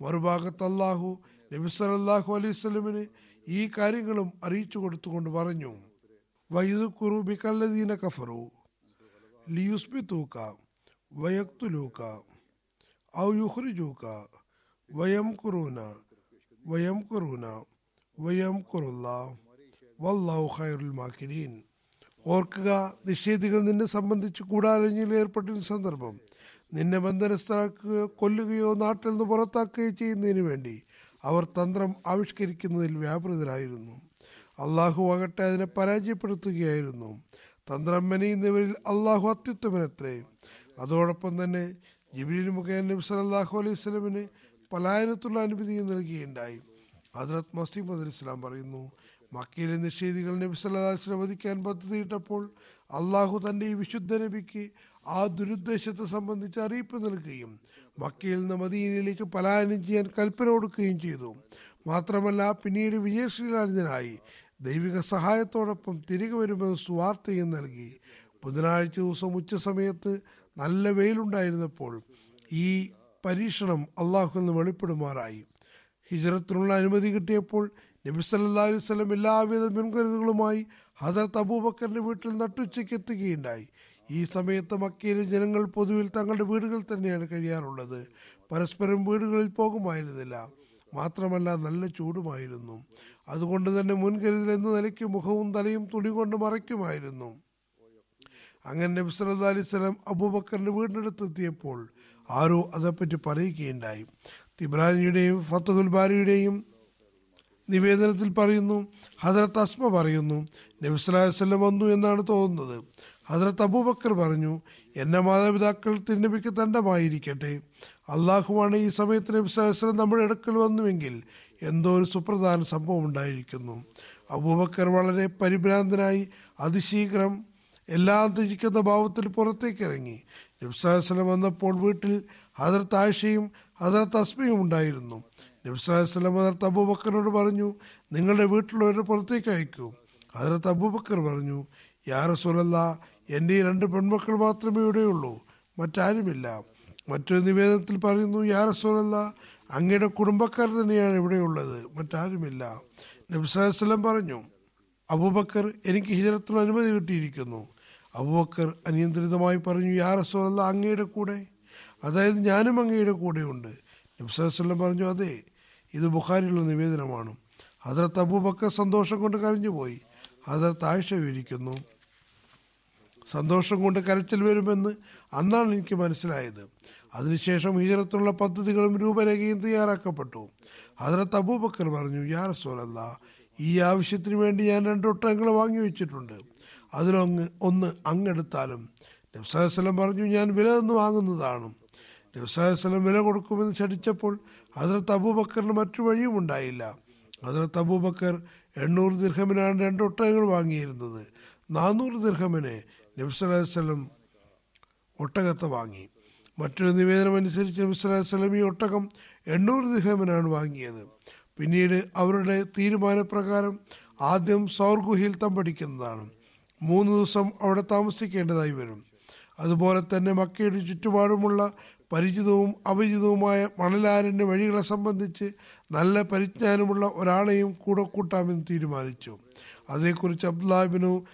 S2: മറുഭാഗത്ത് അള്ളാഹു നബി സല്ലല്ലാഹു അലൈഹി സ്വലമിന് ഈ കാര്യങ്ങളും അറിയിച്ചു കൊടുത്തുകൊണ്ട് പറഞ്ഞു. വൈദു കുറൂബി കല്ലദീന കഫറു ലിയുസ്ബിത്തൂക്ക വയക്തുലൂക്ക ഔ യുഹ്രിജൂക്ക വയം കുറൂന വയം കുറൂന വയം കുറുല്ല വല്ലാഹു ഖൈറുൽ മാക്കിരീൻ ഓർക്കുക നിഷേധികൾ നിന്നെ സംബന്ധിച്ച് കൂടാരഞ്ഞിൽ ഏർപ്പെട്ടിരുന്ന സന്ദർഭം. നിന്നെ ബന്ധനസ്ഥരാക്കുകയോ കൊല്ലുകയോ നാട്ടിൽ നിന്ന് പുറത്താക്കുകയോ ചെയ്യുന്നതിന് വേണ്ടി അവർ തന്ത്രം ആവിഷ്കരിക്കുന്നതിൽ വ്യാപൃതരായിരുന്നു. അള്ളാഹു ആകട്ടെ അതിനെ പരാജയപ്പെടുത്തുകയായിരുന്നു. തന്ത്രം മെനയുന്നവരിൽ അള്ളാഹു അത്യുത്തമനത്രേ. അതോടൊപ്പം തന്നെ ജിബിലി മുഖേന നബി സലാഹു അലൈഹി സ്വലമിന് പലായനത്തുള്ള അനുമതി നൽകുകയുണ്ടായി. ഹദ്രത് മസീമദ് ഇസ്ലാം പറയുന്നു മക്കയിലെ നിഷേധികൾ നബി വസല്ലം വധിക്കാൻ പദ്ധതിയിട്ടപ്പോൾ അള്ളാഹു തന്റെ ഈ വിശുദ്ധ നബിക്ക് ആ ദുരുദ്ദേശത്തെ സംബന്ധിച്ച് അറിയിപ്പ് നൽകുകയും മക്കയിൽ നിന്ന് മദീനയിലേക്ക് പലായനം ചെയ്യാൻ കൽപ്പന കൊടുക്കുകയും ചെയ്തു. മാത്രമല്ല പിന്നീട് വിജയശ്രീലാളിതനായി ദൈവിക സഹായത്തോടൊപ്പം തിരികെ വരുമെന്ന് സ്വാർത്ഥയും നൽകി. ബുധനാഴ്ച ദിവസം ഉച്ച സമയത്ത് നല്ല വെയിലുണ്ടായിരുന്നപ്പോൾ ഈ പരീക്ഷണം അള്ളാഹു നിന്ന് വെളിപ്പെടുമാറായി. ഹിജറത്തിനുള്ള അനുമതി കിട്ടിയപ്പോൾ നബി സല്ലാ അലൈഹി എല്ലാവിധ മുൻകരുതലുകളുമായി ഹജറത്ത് അബൂബക്കറിന്റെ വീട്ടിൽ നട്ടുച്ചയ്ക്ക് എത്തുകയുണ്ടായി. ഈ സമയത്ത് മക്കയിലെ ജനങ്ങൾ പൊതുവിൽ തങ്ങളുടെ വീടുകൾ തന്നെയാണ് കഴിയാറുള്ളത്. പരസ്പരം വീടുകളിൽ പോകുമായിരുന്നില്ല. മാത്രമല്ല നല്ല ചൂടുമായിരുന്നു. അതുകൊണ്ട് തന്നെ മുൻകരുതൽ എന്ന നിലയ്ക്ക് മുഖവും തലയും തുണി കൊണ്ട് മറയ്ക്കുമായിരുന്നു. അങ്ങനെ നബി സല്ലാ അലൈഹി സ്വലം അബൂബക്കറിന്റെ വീടിനടുത്തെത്തിയപ്പോൾ ആരോ അതേപ്പറ്റി പറയുകയുണ്ടായി. തിബ്രാനിയുടെയും ഫത്തുൽ ബാരിയുടെയും നിവേദനത്തിൽ പറയുന്നു ഹജറത്ത് അസ്മ പറയുന്നു നബി സ്വല്ലല്ലാഹു അലൈഹി വസല്ലം വന്നു എന്നാണ് തോന്നുന്നത്. ഹജറത്ത് അബൂബക്കർ പറഞ്ഞു എന്റെ മാതാപിതാക്കൾ തിരുനബിക്ക് തണ്ടമായിരിക്കട്ടെ അള്ളാഹുവാണ് ഈ സമയത്ത് നബി സ്വല്ലല്ലാഹു നമ്മുടെ അടുക്കൽ വന്നുവെങ്കിൽ എന്തോ ഒരു സുപ്രധാന സംഭവം ഉണ്ടായിരിക്കുന്നു. അബൂബക്കർ വളരെ പരിഭ്രാന്തനായി അതിശീഘ്രം എല്ലാം ത്യജിക്കുന്ന ഭാവത്തിൽ പുറത്തേക്ക് ഇറങ്ങി. നബ്സാഹസ്ലം വന്നപ്പോൾ വീട്ടിൽ ഹജറത്ത് ആയിഷയും ഹജറത്ത് അസ്മയും ഉണ്ടായിരുന്നു. നബ്സാഹസ്ലം ഹജറത്ത് അബൂബക്കറിനോട് പറഞ്ഞു നിങ്ങളുടെ വീട്ടിലുള്ളവരെ പുറത്തേക്ക് അയക്കൂ. ഹജറത്ത് അബൂബക്കർ പറഞ്ഞു യാ റസൂലല്ല എന്റെ ഈ രണ്ട് പെൺമക്കൾ മാത്രമേ ഇവിടെയുള്ളൂ മറ്റാരുമില്ല. മറ്റൊരു നിവേദനത്തിൽ പറയുന്നു യാ റസൂലല്ല അങ്ങയുടെ കുടുംബക്കാർ തന്നെയാണ് ഇവിടെയുള്ളത് മറ്റാരുമില്ല. നബ്സാഹസ്ലം പറഞ്ഞു അബൂബക്കർ എനിക്ക് ഹിജറത്തിന് അനുമതി കിട്ടിയിരിക്കുന്നു. അബൂബക്കർ അനിയന്ത്രിതമായി പറഞ്ഞു യാ റസൂലല്ല അങ്ങയുടെ കൂടെ. അതായത് ഞാനും അങ്ങയുടെ കൂടെയുണ്ട്. നബ്സാഹസ്ലം പറഞ്ഞു അതെ ഇത് ബുഖാരിയുള്ള നിവേദനമാണ്. ഹജറത്ത് അബൂബക്കർ സന്തോഷം കൊണ്ട് കരഞ്ഞുപോയി. ഹജറത്ത് ആഴ്ച വിവരിക്കുന്നു സന്തോഷം കൊണ്ട് കരച്ചിൽ വരുമെന്ന് അന്നാണ് എനിക്ക് മനസ്സിലായത്. അതിനുശേഷം ഹിജറത്തുള്ള പദ്ധതികളും രൂപരേഖയും തയ്യാറാക്കപ്പെട്ടു. ഹജറത്ത് അബൂബക്കർ പറഞ്ഞു യാ റസൂലല്ല ഈ ആവശ്യത്തിന് വേണ്ടി ഞാൻ രണ്ട് ഒട്ടകങ്ങൾ വാങ്ങി വെച്ചിട്ടുണ്ട്. അതിലൊന്ന് ഒന്ന് അങ്ങെടുത്താലും. നബ്സാഹസ്ലം പറഞ്ഞു ഞാൻ വില നിന്ന് വാങ്ങുന്നതാണ്. നബ്സാഹസ്ലം വില കൊടുക്കുമെന്ന് ക്ഷണിച്ചപ്പോൾ ഹസരത്ത് അബൂബക്കറിന് മറ്റു വഴിയും ഉണ്ടായില്ല. ഹസരത്ത് അബൂബക്കർ എണ്ണൂറ് ദീർഘമിനാണ് രണ്ട് ഒട്ടകങ്ങൾ വാങ്ങിയിരുന്നത്. നാനൂറ് ദീർഘമിന് നബ്സലാസ്ലം ഒട്ടകത്തെ വാങ്ങി. മറ്റൊരു നിവേദനം അനുസരിച്ച് നബ്സലാസ്ലം ഈ ഒട്ടകം എണ്ണൂറ് ദീർഘമിനാണ് വാങ്ങിയത്. പിന്നീട് അവരുടെ തീരുമാനപ്രകാരം ആദ്യം സൗർ തമ്പടിക്കുന്നതാണ് മൂന്ന് ദിവസം അവിടെ താമസിക്കേണ്ടതായി വരും. അതുപോലെ തന്നെ മക്കയുടെ ചുറ്റുപാടുമുള്ള പരിചിതവും അപരിചിതവുമായ മണലാരന്റെ വഴികളെ സംബന്ധിച്ച് നല്ല പരിജ്ഞാനമുള്ള ഒരാളെയും കൂടെ കൂട്ടാമെന്ന് തീരുമാനിച്ചു. അതേക്കുറിച്ച് അബ്ദുല്ലാബിനു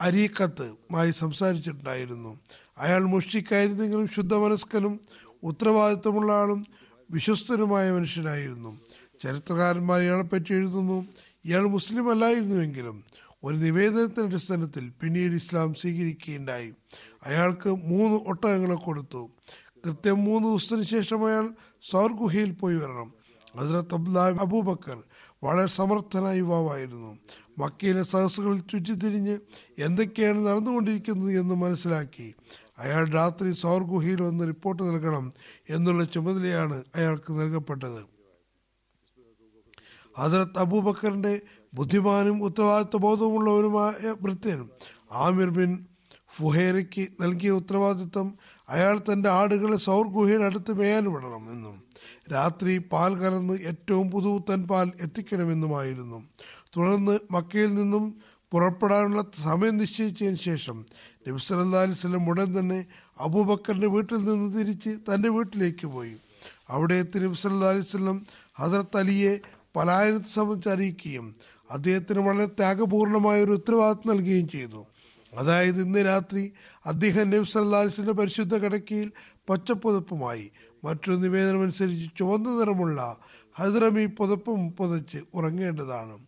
S2: അരീക്കത്തുമായി സംസാരിച്ചിട്ടുണ്ടായിരുന്നു. അയാൾ മുഷ്ടിക്കായിരുന്നെങ്കിലും ശുദ്ധമനസ്കനും ഉത്തരവാദിത്വമുള്ള ആളും വിശ്വസ്തനുമായ മനുഷ്യനായിരുന്നു. ചരിത്രകാരന്മാർ ഇയാളെപ്പറ്റി എഴുതുന്നു ഇയാൾ മുസ്ലിം അല്ലായിരുന്നുവെങ്കിലും ഒരു നിവേദനത്തിന്റെ അടിസ്ഥാനത്തിൽ പിന്നീട് ഇസ്ലാം സ്വീകരിക്കുകയുണ്ടായി. അയാൾക്ക് മൂന്ന് ഒട്ടകങ്ങളെ കൊടുത്തു. കൃത്യം മൂന്ന് ദിവസത്തിന് ശേഷം അയാൾ സൗർ ഗുഹയിൽ പോയി വരണം. ഹസ്രത്ത് അബ്ദുല്ല അബൂബക്കർ വളരെ സമർത്ഥനായ യുവാവായിരുന്നു. മക്കയിലെ സഹസുകളിൽ ചുറ്റിത്തിരിഞ്ഞ് എന്തൊക്കെയാണ് നടന്നുകൊണ്ടിരിക്കുന്നത് എന്ന് മനസ്സിലാക്കി. അയാൾ രാത്രി സൗർ ഗുഹയിൽ വന്ന് റിപ്പോർട്ട് നൽകണം എന്നുള്ള ചുമതലയാണ് അയാൾക്ക് നൽകപ്പെട്ടത്. ഹജറത്ത് അബൂബക്കറിന്റെ ബുദ്ധിമാനും ഉത്തരവാദിത്വ ബോധവുമുള്ളവരുമായ ഭൃത്യൻ ആമിർ ബിൻ ഫുഹേരയ്ക്ക് നൽകിയ ഉത്തരവാദിത്വം അയാൾ തന്റെ ആടുകളെ സൗർ ഗുഹയുടെ അടുത്ത് മേയാൻ വിടണം എന്നും രാത്രി പാൽ കലർന്ന് ഏറ്റവും പുതുപുത്തൻ പാൽ എത്തിക്കണമെന്നുമായിരുന്നു. തുടർന്ന് മക്കയിൽ നിന്നും പുറപ്പെടാനുള്ള സമയം നിശ്ചയിച്ചതിന് ശേഷം നബി വസല്ലം ഉടൻ തന്നെ അബൂബക്കറിന്റെ വീട്ടിൽ നിന്ന് തിരിച്ച് തന്റെ വീട്ടിലേക്ക് പോയി. അവിടെ എത്തി നബി വസല്ലം ഹസരത്ത് അലിയെ പലായനത്തെ സംബന്ധിച്ച് അറിയിക്കുകയും അദ്ദേഹത്തിന് വളരെ ത്യാഗപൂർണമായ ഒരു ഉത്തരവാദിത്വം നൽകുകയും ചെയ്തു. അതായത് ഇന്ന് രാത്രി അദ്ദേഹം നബി സല്ലല്ലാഹു അലൈഹി വസല്ലം പരിശുദ്ധ കടക്കയിൽ പച്ചപ്പുതപ്പുമായി മറ്റൊരു നിവേദനമനുസരിച്ച് ചുവന്ന നിറമുള്ള ഹൈദ്രമി പുതപ്പും പുതച്ച് ഉറങ്ങേണ്ടതാണ്.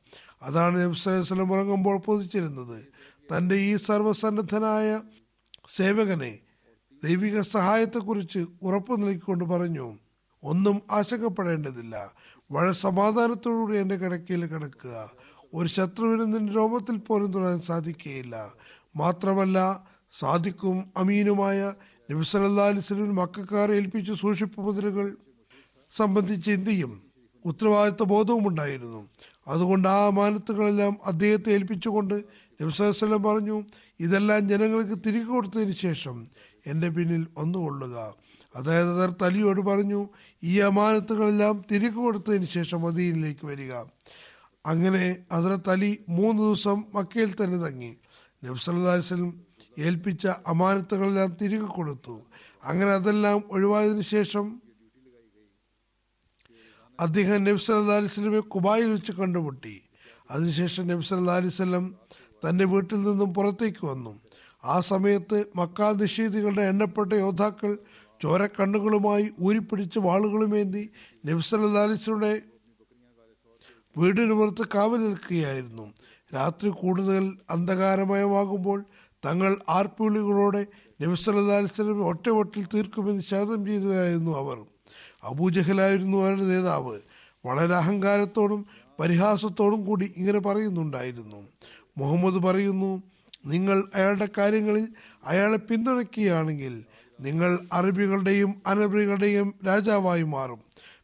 S2: അതാണ് നബി സല്ലല്ലാഹു അലൈഹി വസല്ലം ഉറങ്ങുമ്പോൾ പൊതിച്ചിരുന്നത്. തന്റെ ഈ സർവസന്നദ്ധനായ സേവകനെ ദൈവിക സഹായത്തെക്കുറിച്ച് ഉറപ്പു നൽകിക്കൊണ്ട് പറഞ്ഞു ഒന്നും ആശങ്കപ്പെടേണ്ടതില്ല. വളരെ സമാധാനത്തോടുകൂടി എന്റെ കിടക്കയിൽ കിടക്കുക. ഒരു ശത്രുവിനും നിന്റെ രോമത്തിൽ പോലും തൊടാൻ സാധിക്കുകയില്ല. മാത്രമല്ല സാദിക്കും അമീനുമായ നബി സല്ലല്ലാഹു അലൈഹി വസല്ലം മക്കാരെ ഏൽപ്പിച്ച സൂക്ഷിപ്പ് മുതലുകൾ സംബന്ധിച്ച് ഇന്ത്യയും ഉത്തരവാദിത്വ ബോധവും ഉണ്ടായിരുന്നു. അതുകൊണ്ട് ആ അമാനത്തുകളെല്ലാം അദ്ദേഹത്തെ ഏൽപ്പിച്ചുകൊണ്ട് നബ്സലം പറഞ്ഞു ഇതെല്ലാം ജനങ്ങൾക്ക് തിരികെ കൊടുത്തതിന് ശേഷം എന്റെ പിന്നിൽ വന്നുകൊള്ളുക. അതായത് അതർ തലിയോട് പറഞ്ഞു ഈ അമാനത്തുകളെല്ലാം തിരികെ കൊടുത്തതിന് ശേഷം മദീനിലേക്ക് വരിക. അങ്ങനെ ഹസരത്ത് തലി മൂന്ന് ദിവസം മക്കയിൽ തന്നെ തങ്ങി. നബ്സല്ലാസ്ലം ഏൽപ്പിച്ച അമാനത്തുകളെല്ലാം തിരികെ കൊടുത്തു. അങ്ങനെ അതെല്ലാം ഒഴിവായതിനു ശേഷം അദ്ദേഹം നബി സല്ലാ അലിസ്ലമെ കുബായിൽ വെച്ച് കണ്ടുമുട്ടി. അതിനുശേഷം നബി സല്ലാ അലിസ്ലം തന്റെ വീട്ടിൽ നിന്നും പുറത്തേക്ക് വന്നു. ആ സമയത്ത് മക്കാ നിഷേധികളുടെ എണ്ണപ്പെട്ട യോദ്ധാക്കൾ ചോരക്കണ്ണുകളുമായി ഊരിപ്പിടിച്ച് വാളുകളുമേന്തി നബി സല്ലാ അലിസ്ലയുടെ വീടിന് പുറത്ത് കാവൽ നിൽക്കുകയായിരുന്നു. രാത്രി കൂടുതൽ അന്ധകാരമയമാകുമ്പോൾ തങ്ങൾ ആർപ്പുവിളികളോടെ നബി സല്ലാ അലിസ്ലം ഒറ്റവട്ടിൽ തീർക്കുമെന്ന് ശാതം ചെയ്തതായിരുന്നു അവർ. അബൂജഹലായിരുന്നു അവരുടെ നേതാവ്. വളരെ അഹങ്കാരത്തോടും പരിഹാസത്തോടും കൂടി ഇങ്ങനെ പറയുന്നുണ്ടായിരുന്നു. മുഹമ്മദ് പറയുന്നു നിങ്ങൾ അയാളുടെ കാര്യങ്ങളിൽ അയാളെ പിന്തുണയ്ക്കുകയാണെങ്കിൽ നിങ്ങൾ അറബികളുടെയും അനബികളുടെയും രാജാവായി മാറും.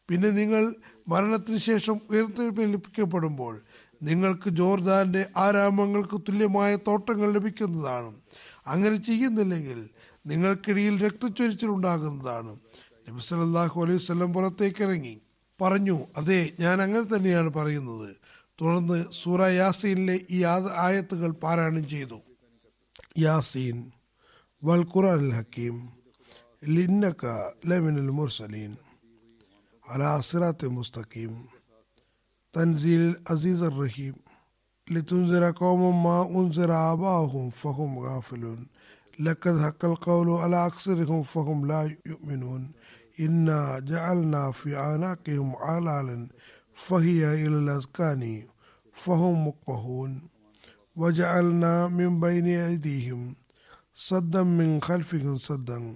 S2: പിന്നെ നിങ്ങൾ മരണത്തിന് ശേഷം ഉയർത്തെഴുന്നേൽപ്പിക്കപ്പെടുമ്പോൾ നിങ്ങൾക്ക് ജോർദാന്റെ ആരാമങ്ങൾക്ക് തുല്യമായ തോട്ടങ്ങൾ ലഭിക്കുന്നതാണ്. അങ്ങനെ ചെയ്യുന്നില്ലെങ്കിൽ നിങ്ങൾക്കിടയിൽ രക്തച്ചൊരിച്ചിലുണ്ടാകുന്നതാണ് നബി സല്ലല്ലാഹു അലൈഹി പുറത്തേക്ക് ഇറങ്ങി. പറഞ്ഞു അതെ ഞാൻ അങ്ങനെ തന്നെയാണ് പറയുന്നത്. തുടർന്ന് സൂറ യാസീനിലെ ഈ ആയത്തുകൾ പാരായണം ചെയ്തു. യാസീൻ വൽ ഖുറാൻ ഹക്കീം ലിന്നക ലമിനൽ മുർസലീൻ അലാ മുസ്തഖീം تنزيل العزيز الرحيم. لتنذر قوم ما أنذر آباهم فهم غافلون. لقد حق القول على أكثرهم فهم لا يؤمنون. إنا جعلنا في أعناقهم علالا فهي إلى الأذقان فهم مقبهون وجعلنا من بين أيديهم صدا من خلفهم صدا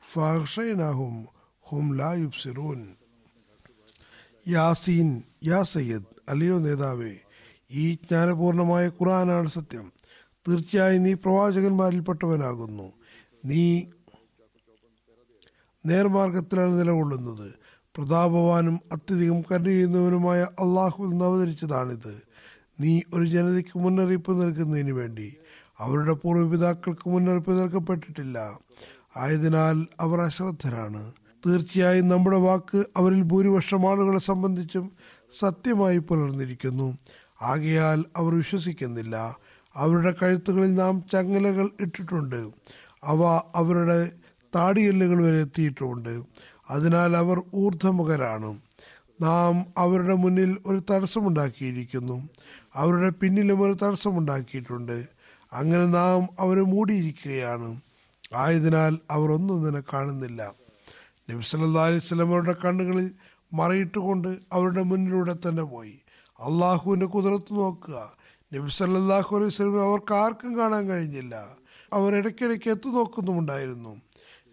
S2: فأغشيناهم هم لا يبصرون. യാസീൻ യാ സയ്യദ് അലിയോ നേതാവേ ഈ ജ്ഞാനപൂർണമായ ഖുറാനാണ് സത്യം. തീർച്ചയായും നീ പ്രവാചകന്മാരിൽപ്പെട്ടവനാകുന്നു. നീ നേർമാർഗത്തിലാണ് നിലകൊള്ളുന്നത്. പ്രതാപവാനും അത്യധികം കരുതിയുന്നവനുമായ അള്ളാഹുവിൽ നിന്ന് അവതരിച്ചതാണിത്. നീ ഒരു ജനതയ്ക്ക് മുന്നറിയിപ്പ് നൽകുന്നതിന് വേണ്ടി അവരുടെ പൂർവപിതാക്കൾക്ക് മുന്നറിയിപ്പ് നൽകപ്പെട്ടിട്ടില്ല. ആയതിനാൽ അവർ അശ്രദ്ധരാണ്. തീർച്ചയായും നമ്മുടെ വാക്ക് അവരിൽ ഭൂരിപക്ഷം ആളുകളെ സംബന്ധിച്ചും സത്യമായി പുലർന്നിരിക്കുന്നു. ആകയാൽ അവർ വിശ്വസിക്കുന്നില്ല. അവരുടെ കഴുത്തുകളിൽ നാം ചങ്ങലകൾ ഇട്ടിട്ടുണ്ട്. അവ അവരുടെ താടിയെല്ലുകൾ വരെ എത്തിയിട്ടുമുണ്ട് അതിനാൽ അവർ ഊർധമുഖരാണ്. നാം അവരുടെ മുന്നിൽ ഒരു തടസ്സമുണ്ടാക്കിയിരിക്കുന്നു. അവരുടെ പിന്നിലും ഒരു തടസ്സമുണ്ടാക്കിയിട്ടുണ്ട്. അങ്ങനെ നാം അവരെ മൂടിയിരിക്കുകയാണ്. ആയതിനാൽ അവർ ഒന്നും തന്നെ കാണുന്നില്ല. നബി അലൈഹി സ്വലമരുടെ കണ്ണുകളിൽ മറയിട്ടുകൊണ്ട് അവരുടെ മുന്നിലൂടെ തന്നെ പോയി. അള്ളാഹുവിന്റെ കുതിരത്ത് നോക്കുക. നബി സല്ലല്ലാഹു അലൈഹി വസല്ലം അവർക്ക് ആർക്കും കാണാൻ കഴിഞ്ഞില്ല. അവർ ഇടയ്ക്കിടയ്ക്ക് എത്തു നോക്കുന്നുമുണ്ടായിരുന്നു.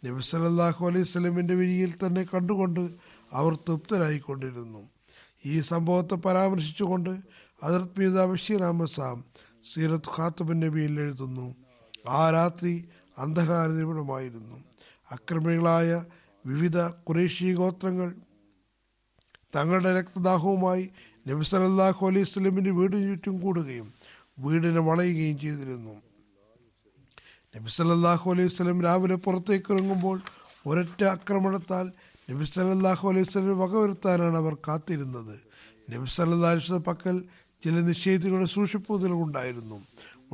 S2: നബി സല്ലല്ലാഹു അലൈഹി സ്വലമിന്റെ വിരിയിൽ തന്നെ കണ്ടുകൊണ്ട് അവർ തൃപ്തരായിക്കൊണ്ടിരുന്നു. ഈ സംഭവത്തെ പരാമർശിച്ചുകൊണ്ട് അതിർത്ത് മീത ബഷീർ അഹമ്മദ് സാം സീറത്ത് ഖാത്തബൻ നബിയിൽ എഴുതുന്നു ആ രാത്രി അന്ധകാര നിബിഡമായിരുന്നു അക്രമികളായ വിവിധ കുറേശി ഗോത്രങ്ങൾ തങ്ങളുടെ രക്തദാഹവുമായി നബി സല്ലല്ലാഹു അലൈഹി സ്വലമിന്റെ വീടിന് ചുറ്റും കൂടുകയും വീടിനെ വളയുകയും ചെയ്തിരുന്നു. നബി സല്ലല്ലാഹു അലൈഹി സ്വലം രാവിലെ പുറത്തേക്ക് ഇറങ്ങുമ്പോൾ ഒരൊറ്റ ആക്രമണത്താൽ നബി സല്ലല്ലാഹു അലൈഹി വസല്ലം വകവരുത്താനാണ് അവർ കാത്തിരുന്നത്. നബി സല്ലല്ലാഹു അലൈഹി പക്കൽ ചില നിഷേധികളുടെ സൂക്ഷിപ്പുതലുണ്ടായിരുന്നു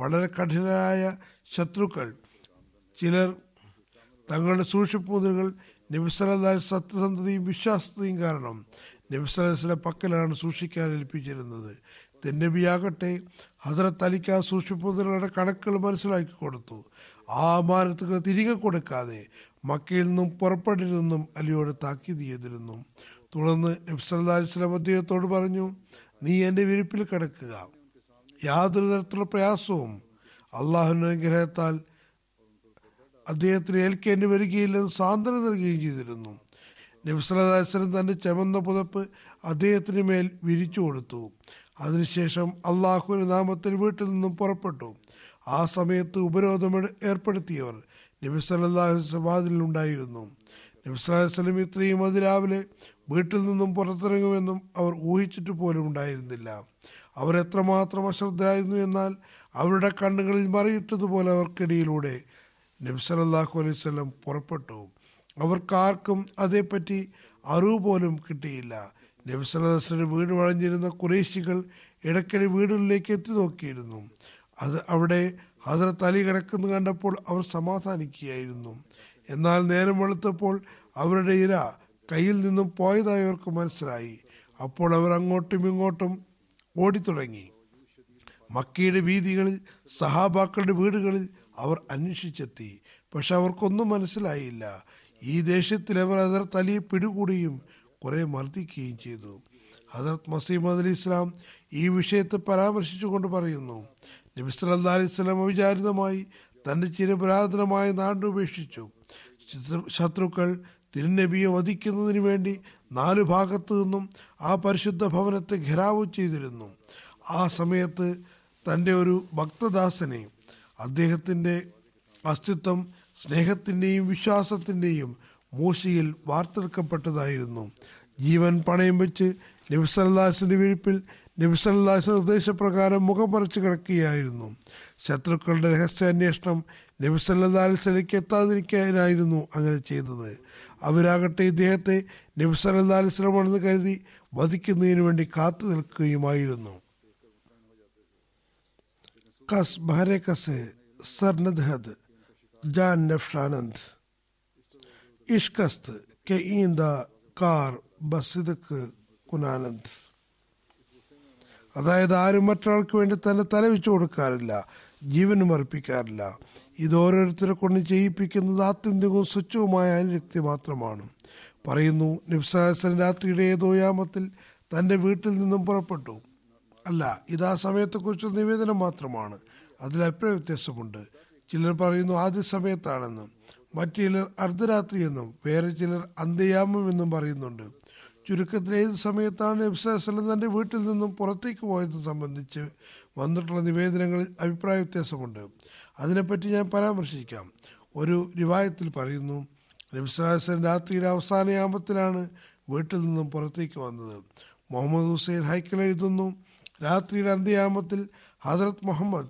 S2: വളരെ കഠിനരായ ശത്രുക്കൾ ചിലർ തങ്ങളുടെ സൂക്ഷിപ്പുതലുകൾ നബി സല്ലല്ലാഹു അലൈഹി വസല്ലം സത്യസന്ധതയും വിശ്വാസതയും കാരണം നബി സല്ലല്ലാഹു അലൈഹി വസല്ലം പക്കലാണ് സൂക്ഷിക്കാൻ ഏൽപ്പിച്ചിരുന്നത്. തെന്നബിയാകട്ടെ ഹസരത്ത് അലിക്ക് ആ കണക്കുകൾ മനസ്സിലാക്കി കൊടുത്തു. ആ അമാനത്തുകൾ തിരികെ കൊടുക്കാതെ മക്കയിൽ നിന്നും പുറപ്പെടരുതെന്നും അലിയോട് താക്കീത് ചെയ്തിരുന്നു. തുടർന്ന് നബി സല്ലല്ലാഹു അലൈഹി വസല്ലം അദ്ദേഹത്തോട് പറഞ്ഞു നീ എന്റെ വിരിപ്പിൽ കിടക്കുക. യാതൊരു തരത്തിലുള്ള പ്രയാസവും അള്ളാഹുവിന്റെ അനുഗ്രഹത്താൽ അദ്ദേഹത്തിന് ഏൽക്കേണ്ടി വരികയില്ലെന്ന് സാന്ത്വനം നൽകുകയും ചെയ്തിരുന്നു. നബ്സലദാസനം തന്റെ ചമന്ന പുതപ്പ് അദ്ദേഹത്തിന് മേൽ വിരിച്ചു കൊടുത്തു. അതിനുശേഷം അള്ളാഹുവിന്റെ നാമത്തിൽ വീട്ടിൽ നിന്നും പുറപ്പെട്ടു. ആ സമയത്ത് ഉപരോധം ഏർ- ഏർപ്പെടുത്തിയവർ നബി സല്ലാഹു വാതിലുണ്ടായിരുന്നു നബി സ്വലം ഇത്രയും അതിരാവിലെ വീട്ടിൽ നിന്നും പുറത്തിറങ്ങുമെന്നും അവർ ഊഹിച്ചിട്ട് പോലും ഉണ്ടായിരുന്നില്ല. അവർ എത്രമാത്രം അശ്രദ്ധരായിരുന്നു എന്നാൽ അവരുടെ കണ്ണുകളിൽ മറിയിട്ടതുപോലെ അവർക്കിടയിലൂടെ നബി സല്ലല്ലാഹു അലൈഹി വസല്ലം പുറപ്പെട്ടു. അവർക്കാർക്കും അതേപ്പറ്റി അറിവ് പോലും കിട്ടിയില്ല. നബി സല്ലല്ലാഹു വീട് വളഞ്ഞിരുന്ന കുറേശികൾ ഇടയ്ക്കിടെ വീടുകളിലേക്ക് എത്തി നോക്കിയിരുന്നു. അത് അവിടെ ഹജറത്ത് അലി കിടക്കുന്നു കണ്ടപ്പോൾ അവർ സമാധാനിക്കുകയായിരുന്നു. എന്നാൽ നേരം വെളുത്തപ്പോൾ അവരുടെ ഇര കയ്യിൽ നിന്നും പോയതായി അവർക്ക് മനസ്സിലായി. അപ്പോൾ അവർ അങ്ങോട്ടും ഇങ്ങോട്ടും ഓടിത്തുടങ്ങി. മക്കയുടെ വീതികളിൽ സഹാബാക്കളുടെ വീടുകളിൽ അവർ അന്വേഷിച്ചെത്തി. പക്ഷെ അവർക്കൊന്നും മനസ്സിലായില്ല. ഈ ദേഷ്യത്തിൽ അവർ ഹസരത്ത് അലിയെ പിടികൂടുകയും കുറേ മർദ്ദിക്കുകയും ചെയ്തു. ഹസരത് മസീമദ് അലി ഇസ്ലാം ഈ വിഷയത്തെ പരാമർശിച്ചുകൊണ്ട് പറയുന്നു നബി സല്ലാ അലൈഹി വസല്ലം അവിചാരിതമായി തന്റെ ചിരപുരാതനമായ നാട് ഉപേക്ഷിച്ചു. ശത്രുക്കൾ തിരുനബിയെ വധിക്കുന്നതിന് വേണ്ടി നാലു ഭാഗത്തു നിന്നും ആ പരിശുദ്ധ ഭവനത്തെ ഘെരാവ് ചെയ്തിരുന്നു. ആ സമയത്ത് തന്റെ ഒരു ഭക്തദാസനെ അദ്ദേഹത്തിന്റെ അസ്തിത്വം സ്നേഹത്തിന്റെയും വിശ്വാസത്തിന്റെയും മൂശയിൽ വാർത്തെടുക്കപ്പെട്ടതായിരുന്നു. ജീവൻ പണയം വെച്ച് നബിസല്ലാസിന്റെ വിരിപ്പിൽ നബിസല്ലാസ് നിർദ്ദേശപ്രകാരം മുഖം മറച്ച് കിടക്കുകയായിരുന്നു. ശത്രുക്കളുടെ രഹസ്യാന്വേഷണം നബിസല്ലാ അലിസ്ലയ്ക്ക് എത്താതിരിക്കാനായിരുന്നു അങ്ങനെ ചെയ്തത്. അവരാകട്ടെ ഇദ്ദേഹത്തെ നബിസല്ലാ അലിസ്ലമാണെന്ന് കരുതി വധിക്കുന്നതിന് വേണ്ടി കാത്തു നിൽക്കുകയുമായിരുന്നു. kas bahrekası sarnadhad ജാൻ nefşanand. İşkast കെ inda കാർ ബസിദ് കുനാനന്ദ്. അതായത് ആരും മറ്റൊരാൾക്ക് വേണ്ടി തന്നെ തലവിച്ചു കൊടുക്കാറില്ല ജീവനും അർപ്പിക്കാറില്ല. ഇത് ഓരോരുത്തരെ കൊണ്ട് ചെയ്യിപ്പിക്കുന്നത് ആത്യന്തികവും സ്വച്ഛവുമായ അനുരക്തി മാത്രമാണ്. പറയുന്നു നിബ്സാഹസൻ രാത്രിയുടെ ഏതോ യാമത്തിൽ തന്റെ വീട്ടിൽ നിന്നും പുറപ്പെട്ടു. അല്ല ഇത് ആ സമയത്തെക്കുറിച്ചുള്ള നിവേദനം മാത്രമാണ്. അതിൽ അഭിപ്രായ വ്യത്യാസമുണ്ട്. ചിലർ പറയുന്നു ആദ്യ സമയത്താണെന്നും മറ്റു ചിലർ അർദ്ധരാത്രി എന്നും വേറെ ചിലർ അന്ത്യയാമം എന്നും പറയുന്നുണ്ട്. ചുരുക്കത്തിൽ ഏത് സമയത്താണ് നബ്സാസ്ലം തന്റെ വീട്ടിൽ നിന്നും പുറത്തേക്ക് പോയത് സംബന്ധിച്ച് വന്നിട്ടുള്ള നിവേദനങ്ങളിൽ അഭിപ്രായ വ്യത്യാസമുണ്ട്. അതിനെപ്പറ്റി ഞാൻ പരാമർശിക്കാം. ഒരു റിവായത്തിൽ പറയുന്നു നബ്സാസ്ലം രാത്രിയുടെ അവസാന യാമത്തിലാണ് വീട്ടിൽ നിന്നും പുറത്തേക്ക് വന്നത്. മുഹമ്മദ് ഹുസൈൻ ഹൈക്കൽ എഴുതുന്നു രാത്രിയുടെ അന്ത്യയാമത്തിൽ ഹജറത് മുഹമ്മദ്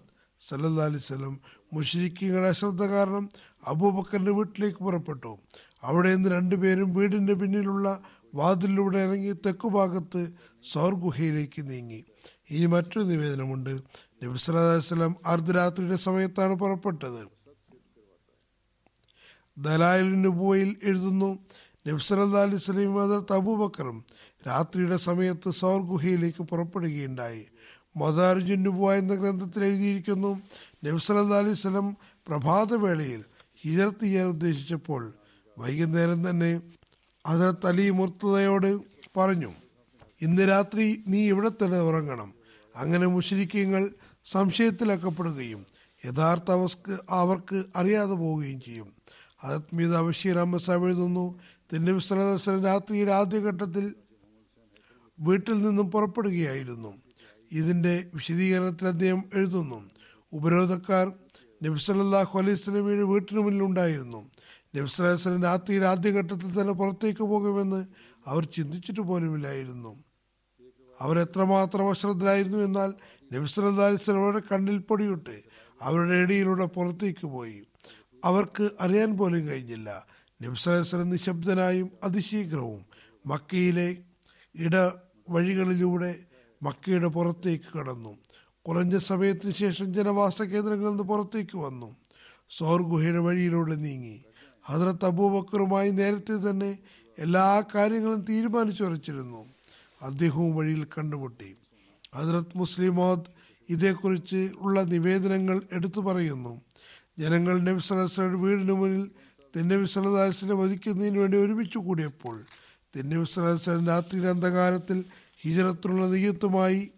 S2: സല്ലല്ലാ അലൈഹി മുഷരിക്കിങ്ങളുടെ അശ്രദ്ധ കാരണം അബൂബക്കറിന്റെ വീട്ടിലേക്ക് പുറപ്പെട്ടു. അവിടെ നിന്ന് രണ്ടുപേരും വീടിന്റെ പിന്നിലുള്ള വാതിലിലൂടെ ഇറങ്ങി തെക്കുഭാഗത്ത് സൗർ ഗുഹയിലേക്ക് നീങ്ങി. ഇനി മറ്റൊരു നിവേദനമുണ്ട്. നബി വസല്ലം അർദ്ധരാത്രിയുടെ സമയത്താണ് പുറപ്പെട്ടത്. ദലായിൽ പോയിൽ എഴുതുന്നു നബ്സലല്ലാ അലൈഹി സ്വലീം അബൂബക്കറും രാത്രിയുടെ സമയത്ത് സൗർ ഗുഹയിലേക്ക് പുറപ്പെടുകയുണ്ടായി. മദാർജുനുബുവ എന്ന ഗ്രന്ഥത്തിൽ എഴുതിയിരിക്കുന്നു നബ്സല്ലാ അലൈഹി സ്വലം പ്രഭാതവേളയിൽ ഹിജറത്ത് ചെയ്യാൻ ഉദ്ദേശിച്ചപ്പോൾ. വൈകുന്നേരം തന്നെ ഹജറത്ത് തലി മുർത്തതയോട് പറഞ്ഞു ഇന്ന് രാത്രി നീ ഇവിടെ തന്നെ ഉറങ്ങണം. അങ്ങനെ മുഷരിക്കങ്ങൾ സംശയത്തിലക്കപ്പെടുകയും യഥാർത്ഥ അവസ്ക്ക് അവർക്ക് അറിയാതെ പോവുകയും ചെയ്യും. അതത്മീത മീത ബഷീർ അഹമ്മദ് സാഹിബ് എഴുതുന്നു തിന്നബി സലഹുലം രാത്രിയുടെ ആദ്യഘട്ടത്തിൽ വീട്ടിൽ നിന്നും പുറപ്പെടുകയായിരുന്നു. ഇതിന്റെ വിശദീകരണത്തിൽ അദ്ദേഹം എഴുതുന്നു. ഉപരോധക്കാർ നബ്സലല്ലാഹു അലൈസ്ലമിയുടെ വീട്ടിനു മുന്നിൽ ഉണ്ടായിരുന്നു. നബ്സലാസ്ലം രാത്രിയുടെ ആദ്യഘട്ടത്തിൽ തന്നെ പുറത്തേക്ക് പോകുമെന്ന് അവർ ചിന്തിച്ചിട്ട് പോലുമില്ലായിരുന്നു. അവർ എത്രമാത്രം അശ്രദ്ധരായിരുന്നു എന്നാൽ നബ്സല്ലാ അലിസ്ലം അവരുടെ കണ്ണിൽ പൊടിയിട്ട് അവരുടെ ഇടയിലൂടെ പുറത്തേക്ക് പോയി. അവർക്ക് അറിയാൻ പോലും കഴിഞ്ഞില്ല. നബ്സലം നിശബ്ദനായും അതിശീഘ്രവും മക്കയിലെ ഇട വഴികളിലൂടെ മക്കയുടെ പുറത്തേക്ക് കടന്നു. കുറഞ്ഞ സമയത്തിന് ശേഷം ജനവാസ കേന്ദ്രങ്ങളിൽ നിന്ന് പുറത്തേക്ക് വന്നു. സോർ ഗുഹയുടെ വഴിയിലൂടെ നീങ്ങി. ഹജറത്ത് അബൂബക്കറുമായി നേരത്തെ തന്നെ എല്ലാ കാര്യങ്ങളും തീരുമാനിച്ചു വരച്ചിരുന്നു. അദ്ദേഹവും വഴിയിൽ കണ്ടുമുട്ടി. ഹജറത്ത് മുസ്ലിം മോദ് ഇതേക്കുറിച്ച് ഉള്ള നിവേദനങ്ങൾ എടുത്തു പറയുന്നു. ജനങ്ങൾ നബി സലഹ്സ്ലയുടെ വീടിന് മുന്നിൽ തിന്നബി സലഹ്സിനെ വധിക്കുന്നതിന് വേണ്ടി ഒരുമിച്ച് കൂടിയപ്പോൾ സലഹ്സ്ലം രാത്രിയുടെ അന്ധകാരത്തിൽ ഹിജറത്തിനുള്ള നെയ്യത്തുമായി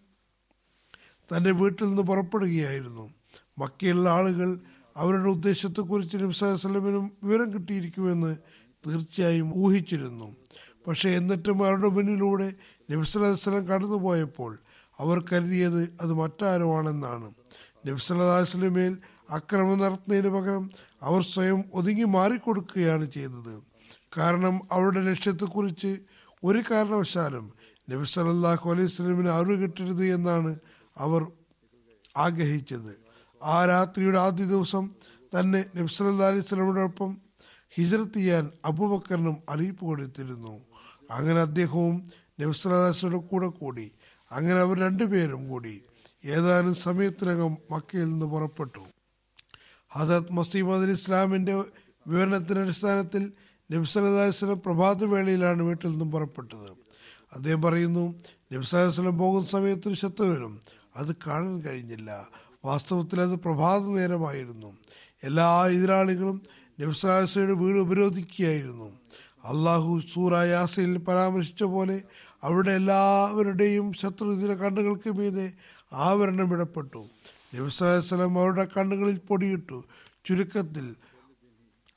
S2: തന്റെ വീട്ടിൽ നിന്ന് പുറപ്പെടുകയായിരുന്നു. മക്കയിലുള്ള ആളുകൾ അവരുടെ ഉദ്ദേശത്തെക്കുറിച്ച് നബ്സാസ്ലമിനും വിവരം കിട്ടിയിരിക്കുമെന്ന് തീർച്ചയായും ഊഹിച്ചിരുന്നു. പക്ഷേ എന്നിട്ടും അവരുടെ മുന്നിലൂടെ നബ്സലം കടന്നുപോയപ്പോൾ അവർ കരുതിയത് അത് മറ്റാരോ ആണെന്നാണ് നബ്സല്ലാസ്ലമേൽ അക്രമം നടത്തുന്നതിന് പകരം അവർ സ്വയം ഒതുങ്ങി മാറിക്കൊടുക്കുകയാണ് ചെയ്തത്. കാരണം അവരുടെ ലക്ഷ്യത്തെക്കുറിച്ച് ഒരു കാരണവശാലും നബി സലല്ലാഹു അലൈഹി സ്വലമിന് അറിവ് കിട്ടരുത് എന്നാണ് അവർ ആഗ്രഹിച്ചത്. ആ രാത്രിയുടെ ആദ്യ ദിവസം തന്നെ നബി സല്ലാ അലൈഹി സ്വലമിനോടൊപ്പം ഹിജറത്ത് ചെയ്യാൻ അബൂബക്കറിനും അറിയിപ്പ് കൊടുത്തിരുന്നു. അങ്ങനെ അദ്ദേഹവും നബി നബ്സലാസിയുടെ കൂടെ കൂടി അങ്ങനെ അവർ രണ്ടുപേരും കൂടി ഏതാനും സമയത്തിനകം മക്കയിൽ നിന്ന് പുറപ്പെട്ടു. ഹദത് മസീമദ് അലി വിവരണത്തിന്റെ അടിസ്ഥാനത്തിൽ നബ്സലാസ്ലം പ്രഭാതവേളയിലാണ് വീട്ടിൽ നിന്നും പുറപ്പെട്ടത്. അദ്ദേഹം പറയുന്നു നബ്സലം പോകുന്ന സമയത്ത് ഒരു ശത്രുവിനും അത് കാണാൻ കഴിഞ്ഞില്ല. വാസ്തവത്തിൽ അത് പ്രഭാത നേരമായിരുന്നു. എല്ലാ എതിരാളികളും നബ്സാസയുടെ വീട് ഉപരോധിക്കുകയായിരുന്നു. അള്ളാഹു സൂറായാസയിൽ പരാമർശിച്ച പോലെ അവരുടെ എല്ലാവരുടെയും ശത്രുതിര കണ്ണുകൾക്ക് മീതെ ആവരണം ഇടപെട്ടു നബ്സാസ്ലം അവരുടെ കണ്ണുകളിൽ പൊടിയിട്ടു. ചുരുക്കത്തിൽ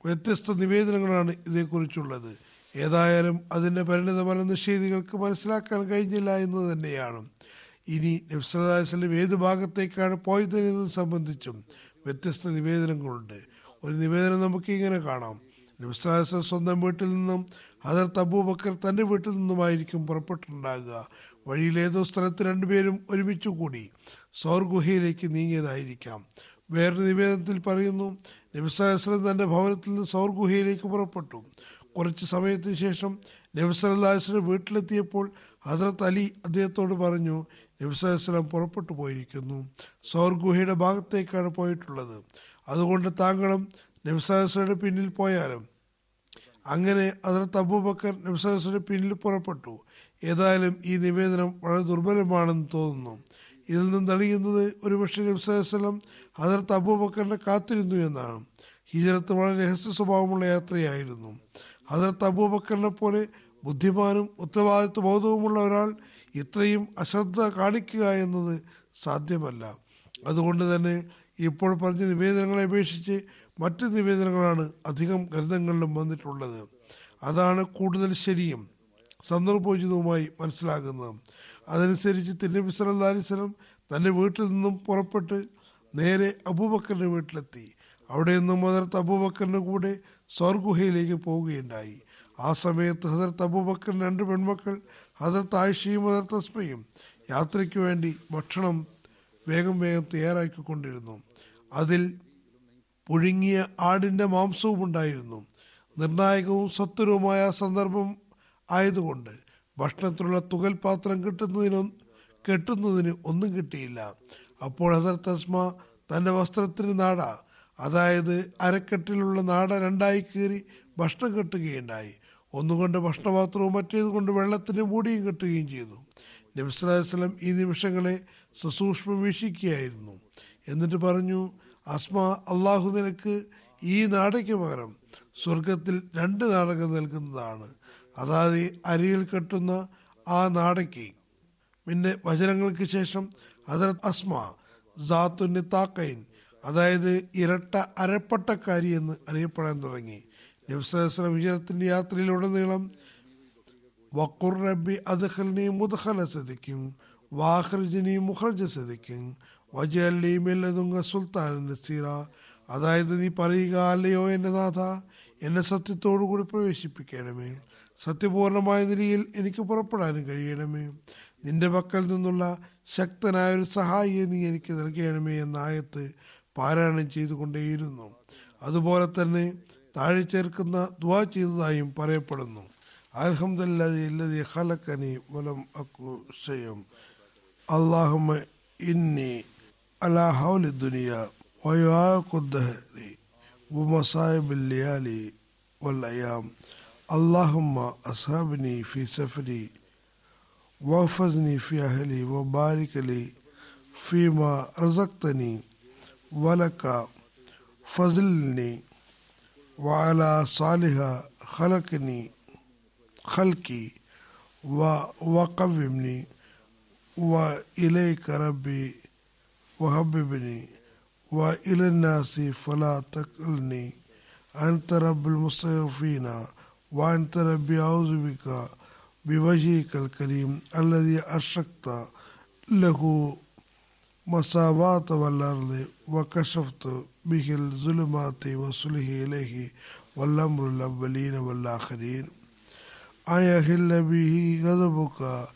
S2: വ്യത്യസ്ത നിവേദനങ്ങളാണ് ഇതേക്കുറിച്ചുള്ളത്. ഏതായാലും അതിന്റെ പരിണിതഫലം നിഷേധികൾക്ക് മനസ്സിലാക്കാൻ കഴിഞ്ഞില്ല എന്ന് തന്നെയാണ്. ഇനി നബ്സലാസ്ലം ഏത് ഭാഗത്തേക്കാണ് പോയതെന്നത് സംബന്ധിച്ചും വ്യത്യസ്ത നിവേദനങ്ങളുണ്ട്. ഒരു നിവേദനം നമുക്ക് ഇങ്ങനെ കാണാം. നബ്സലാസ്ലം സ്വന്തം വീട്ടിൽ നിന്നും ഹജർത്ത് അബൂബക്കർ തന്റെ വീട്ടിൽ നിന്നുമായിരിക്കും പുറപ്പെട്ടിട്ടുണ്ടാകുക. വഴിയിൽ ഏതോ സ്ഥലത്ത് രണ്ടുപേരും ഒരുമിച്ച് കൂടി നീങ്ങിയതായിരിക്കാം. വേറൊരു നിവേദനത്തിൽ പറയുന്നു നബിസ്വലം തന്റെ ഭവനത്തിൽ നിന്ന് സൗർ ഗുഹയിലേക്ക് പുറപ്പെട്ടു. കുറച്ച് സമയത്തിന് ശേഷം നബിസ്വല്ലാസ്ലം വീട്ടിലെത്തിയപ്പോൾ ഹജറത്ത് അലി അദ്ദേഹത്തോട് പറഞ്ഞു നബിസ്വലം പുറപ്പെട്ടു പോയിരിക്കുന്നു. സൗർ ഗുഹയുടെ ഭാഗത്തേക്കാണ് പോയിട്ടുള്ളത്. അതുകൊണ്ട് താങ്കളും നബിസ്വലയുടെ പിന്നിൽ പോയാലും. അങ്ങനെ ഹജറത്ത് അബൂബക്കർ നബിസ്വലയുടെ പിന്നിൽ പുറപ്പെട്ടു. ഏതായാലും ഈ നിവേദനം വളരെ ദുർബലമാണെന്ന് തോന്നുന്നു. ഇതിൽ നിന്ന് തെളിയുന്നത് ഒരുപക്ഷെ നബ്സലം ഹജറത്ത് അബൂബക്കറിനെ കാത്തിരുന്നു എന്നാണ്. ഹിജറത്ത് വളരെ രഹസ്യ സ്വഭാവമുള്ള യാത്രയായിരുന്നു. ഹജറത്ത് അബൂബക്കറിനെ പോലെ ബുദ്ധിമാനും ഉത്തരവാദിത്വ ബോധവുമുള്ള ഒരാൾ ഇത്രയും അശ്രദ്ധ കാണിക്കുക എന്നത് സാധ്യമല്ല. അതുകൊണ്ട് തന്നെ ഇപ്പോൾ പറഞ്ഞ നിവേദനങ്ങളെ അപേക്ഷിച്ച് മറ്റ് നിവേദനങ്ങളാണ് അധികം ഗ്രന്ഥങ്ങളിലും വന്നിട്ടുള്ളത്. അതാണ് കൂടുതൽ ശരിയും സന്ദർഭോചിതവുമായി മനസ്സിലാകുന്നത്. അതനുസരിച്ച് തിരുനബി സല്ലാ തന്റെ വീട്ടിൽ നിന്നും പുറപ്പെട്ട് നേരെ അബൂബക്കറിന്റെ വീട്ടിലെത്തി. അവിടെ നിന്നും ഹദർത്ത് അബൂബക്കറിന്റെ കൂടെ സ്വർഗുഹയിലേക്ക് പോവുകയുണ്ടായി. ആ സമയത്ത് ഹദർത്ത് അബൂബക്കറിന് രണ്ട് പെൺമക്കൾ ഹദർത്ത് ആയിഷയും ഹദർത്ത് അസ്മയും യാത്രയ്ക്ക് വേണ്ടി ഭക്ഷണം വേഗം വേഗം തയ്യാറാക്കിക്കൊണ്ടിരുന്നു അതിൽ പുഴുങ്ങിയ ആടിന്റെ മാംസവും ഉണ്ടായിരുന്നു. നിർണായകവും സത്വരവുമായ സന്ദർഭം ആയതുകൊണ്ട് ഭക്ഷണത്തിലുള്ള തുകൽ പാത്രം കിട്ടുന്നതിനൊന്നും കെട്ടുന്നതിന് ഒന്നും കിട്ടിയില്ല. അപ്പോൾ ഹസർ തസ്മ തന്റെ വസ്ത്രത്തിന് നാട അതായത് അരക്കെട്ടിലുള്ള നാട രണ്ടായി കീറി ഭക്ഷണം കെട്ടുകയുണ്ടായി. ഒന്നുകൊണ്ട് ഭക്ഷണപാത്രവും മറ്റേത് കൊണ്ട് വെള്ളത്തിന് മൂടിയും കെട്ടുകയും ചെയ്തു. നബ്സലാസ്ലം ഈ നിമിഷങ്ങളെ സസൂക്ഷ്മം വീക്ഷിക്കുകയായിരുന്നു. എന്നിട്ട് പറഞ്ഞു അസ്മ അള്ളാഹു നിനക്ക് ഈ നാടയ്ക്ക് പകരം സ്വർഗത്തിൽ രണ്ട് നാടകം നൽകുന്നതാണ്. അതായത് അരിയിൽ കെട്ടുന്ന ആ നാടയ്ക്ക്. പിന്നെ വചനങ്ങൾക്ക് ശേഷം ഹസരത് അസ്മ ജാത്തു താക്കൈൻ അതായത് ഇരട്ട അരപ്പട്ടക്കാരി എന്ന് അറിയപ്പെടാൻ തുടങ്ങി. നബ്സലം വിജയത്തിന്റെ യാത്രയിലുടനീളം വക്കുർ റബ്ബി അദ്ഖൽനി മുദ്ഖല സദിക്കും വാഹർജിനി മുഖർജ സദിക്കും വജല്ലി മെല്ലതുങ്ക സുൽത്താൻ നസീറ. അതായത് നീ പറയുക അല്ലയോ എന്റെ നാഥ എന്നെ സത്യത്തോടു കൂടി പ്രവേശിപ്പിക്കണമേ. സത്യപൂർണമായ നിലയിൽ എനിക്ക് പുറപ്പെടാനും കഴിയണമേ. നിന്റെ പക്കൽ നിന്നുള്ള ശക്തനായ ഒരു സഹായിയെ നീ എനിക്ക് നൽകണമേ എന്ന ആയത്ത് പാരായണം ചെയ്തുകൊണ്ടേയിരുന്നു. അതുപോലെ തന്നെ താഴെ ചേർക്കുന്ന ദ്വാ ചെയ്തതായും പറയപ്പെടുന്നു. അൽഹംദല്ലാതെ ഫി സഫരി وفضنی فی اہلی و بارک علی فیما ارزقتنی ولکا فضلنی وعلا صالحہ خلقنی خلقی و وقبنی و علیہ کربی و و الناسی فلا تکلنی انت رب المصطفینہ و انت رب اعوذ بکا بوجهك الكريم الذي أشركت له مساوات والأرض وكشفت به الظلمات وصله إليه والأمر الأولين والآخرين. أن يحل به غضبك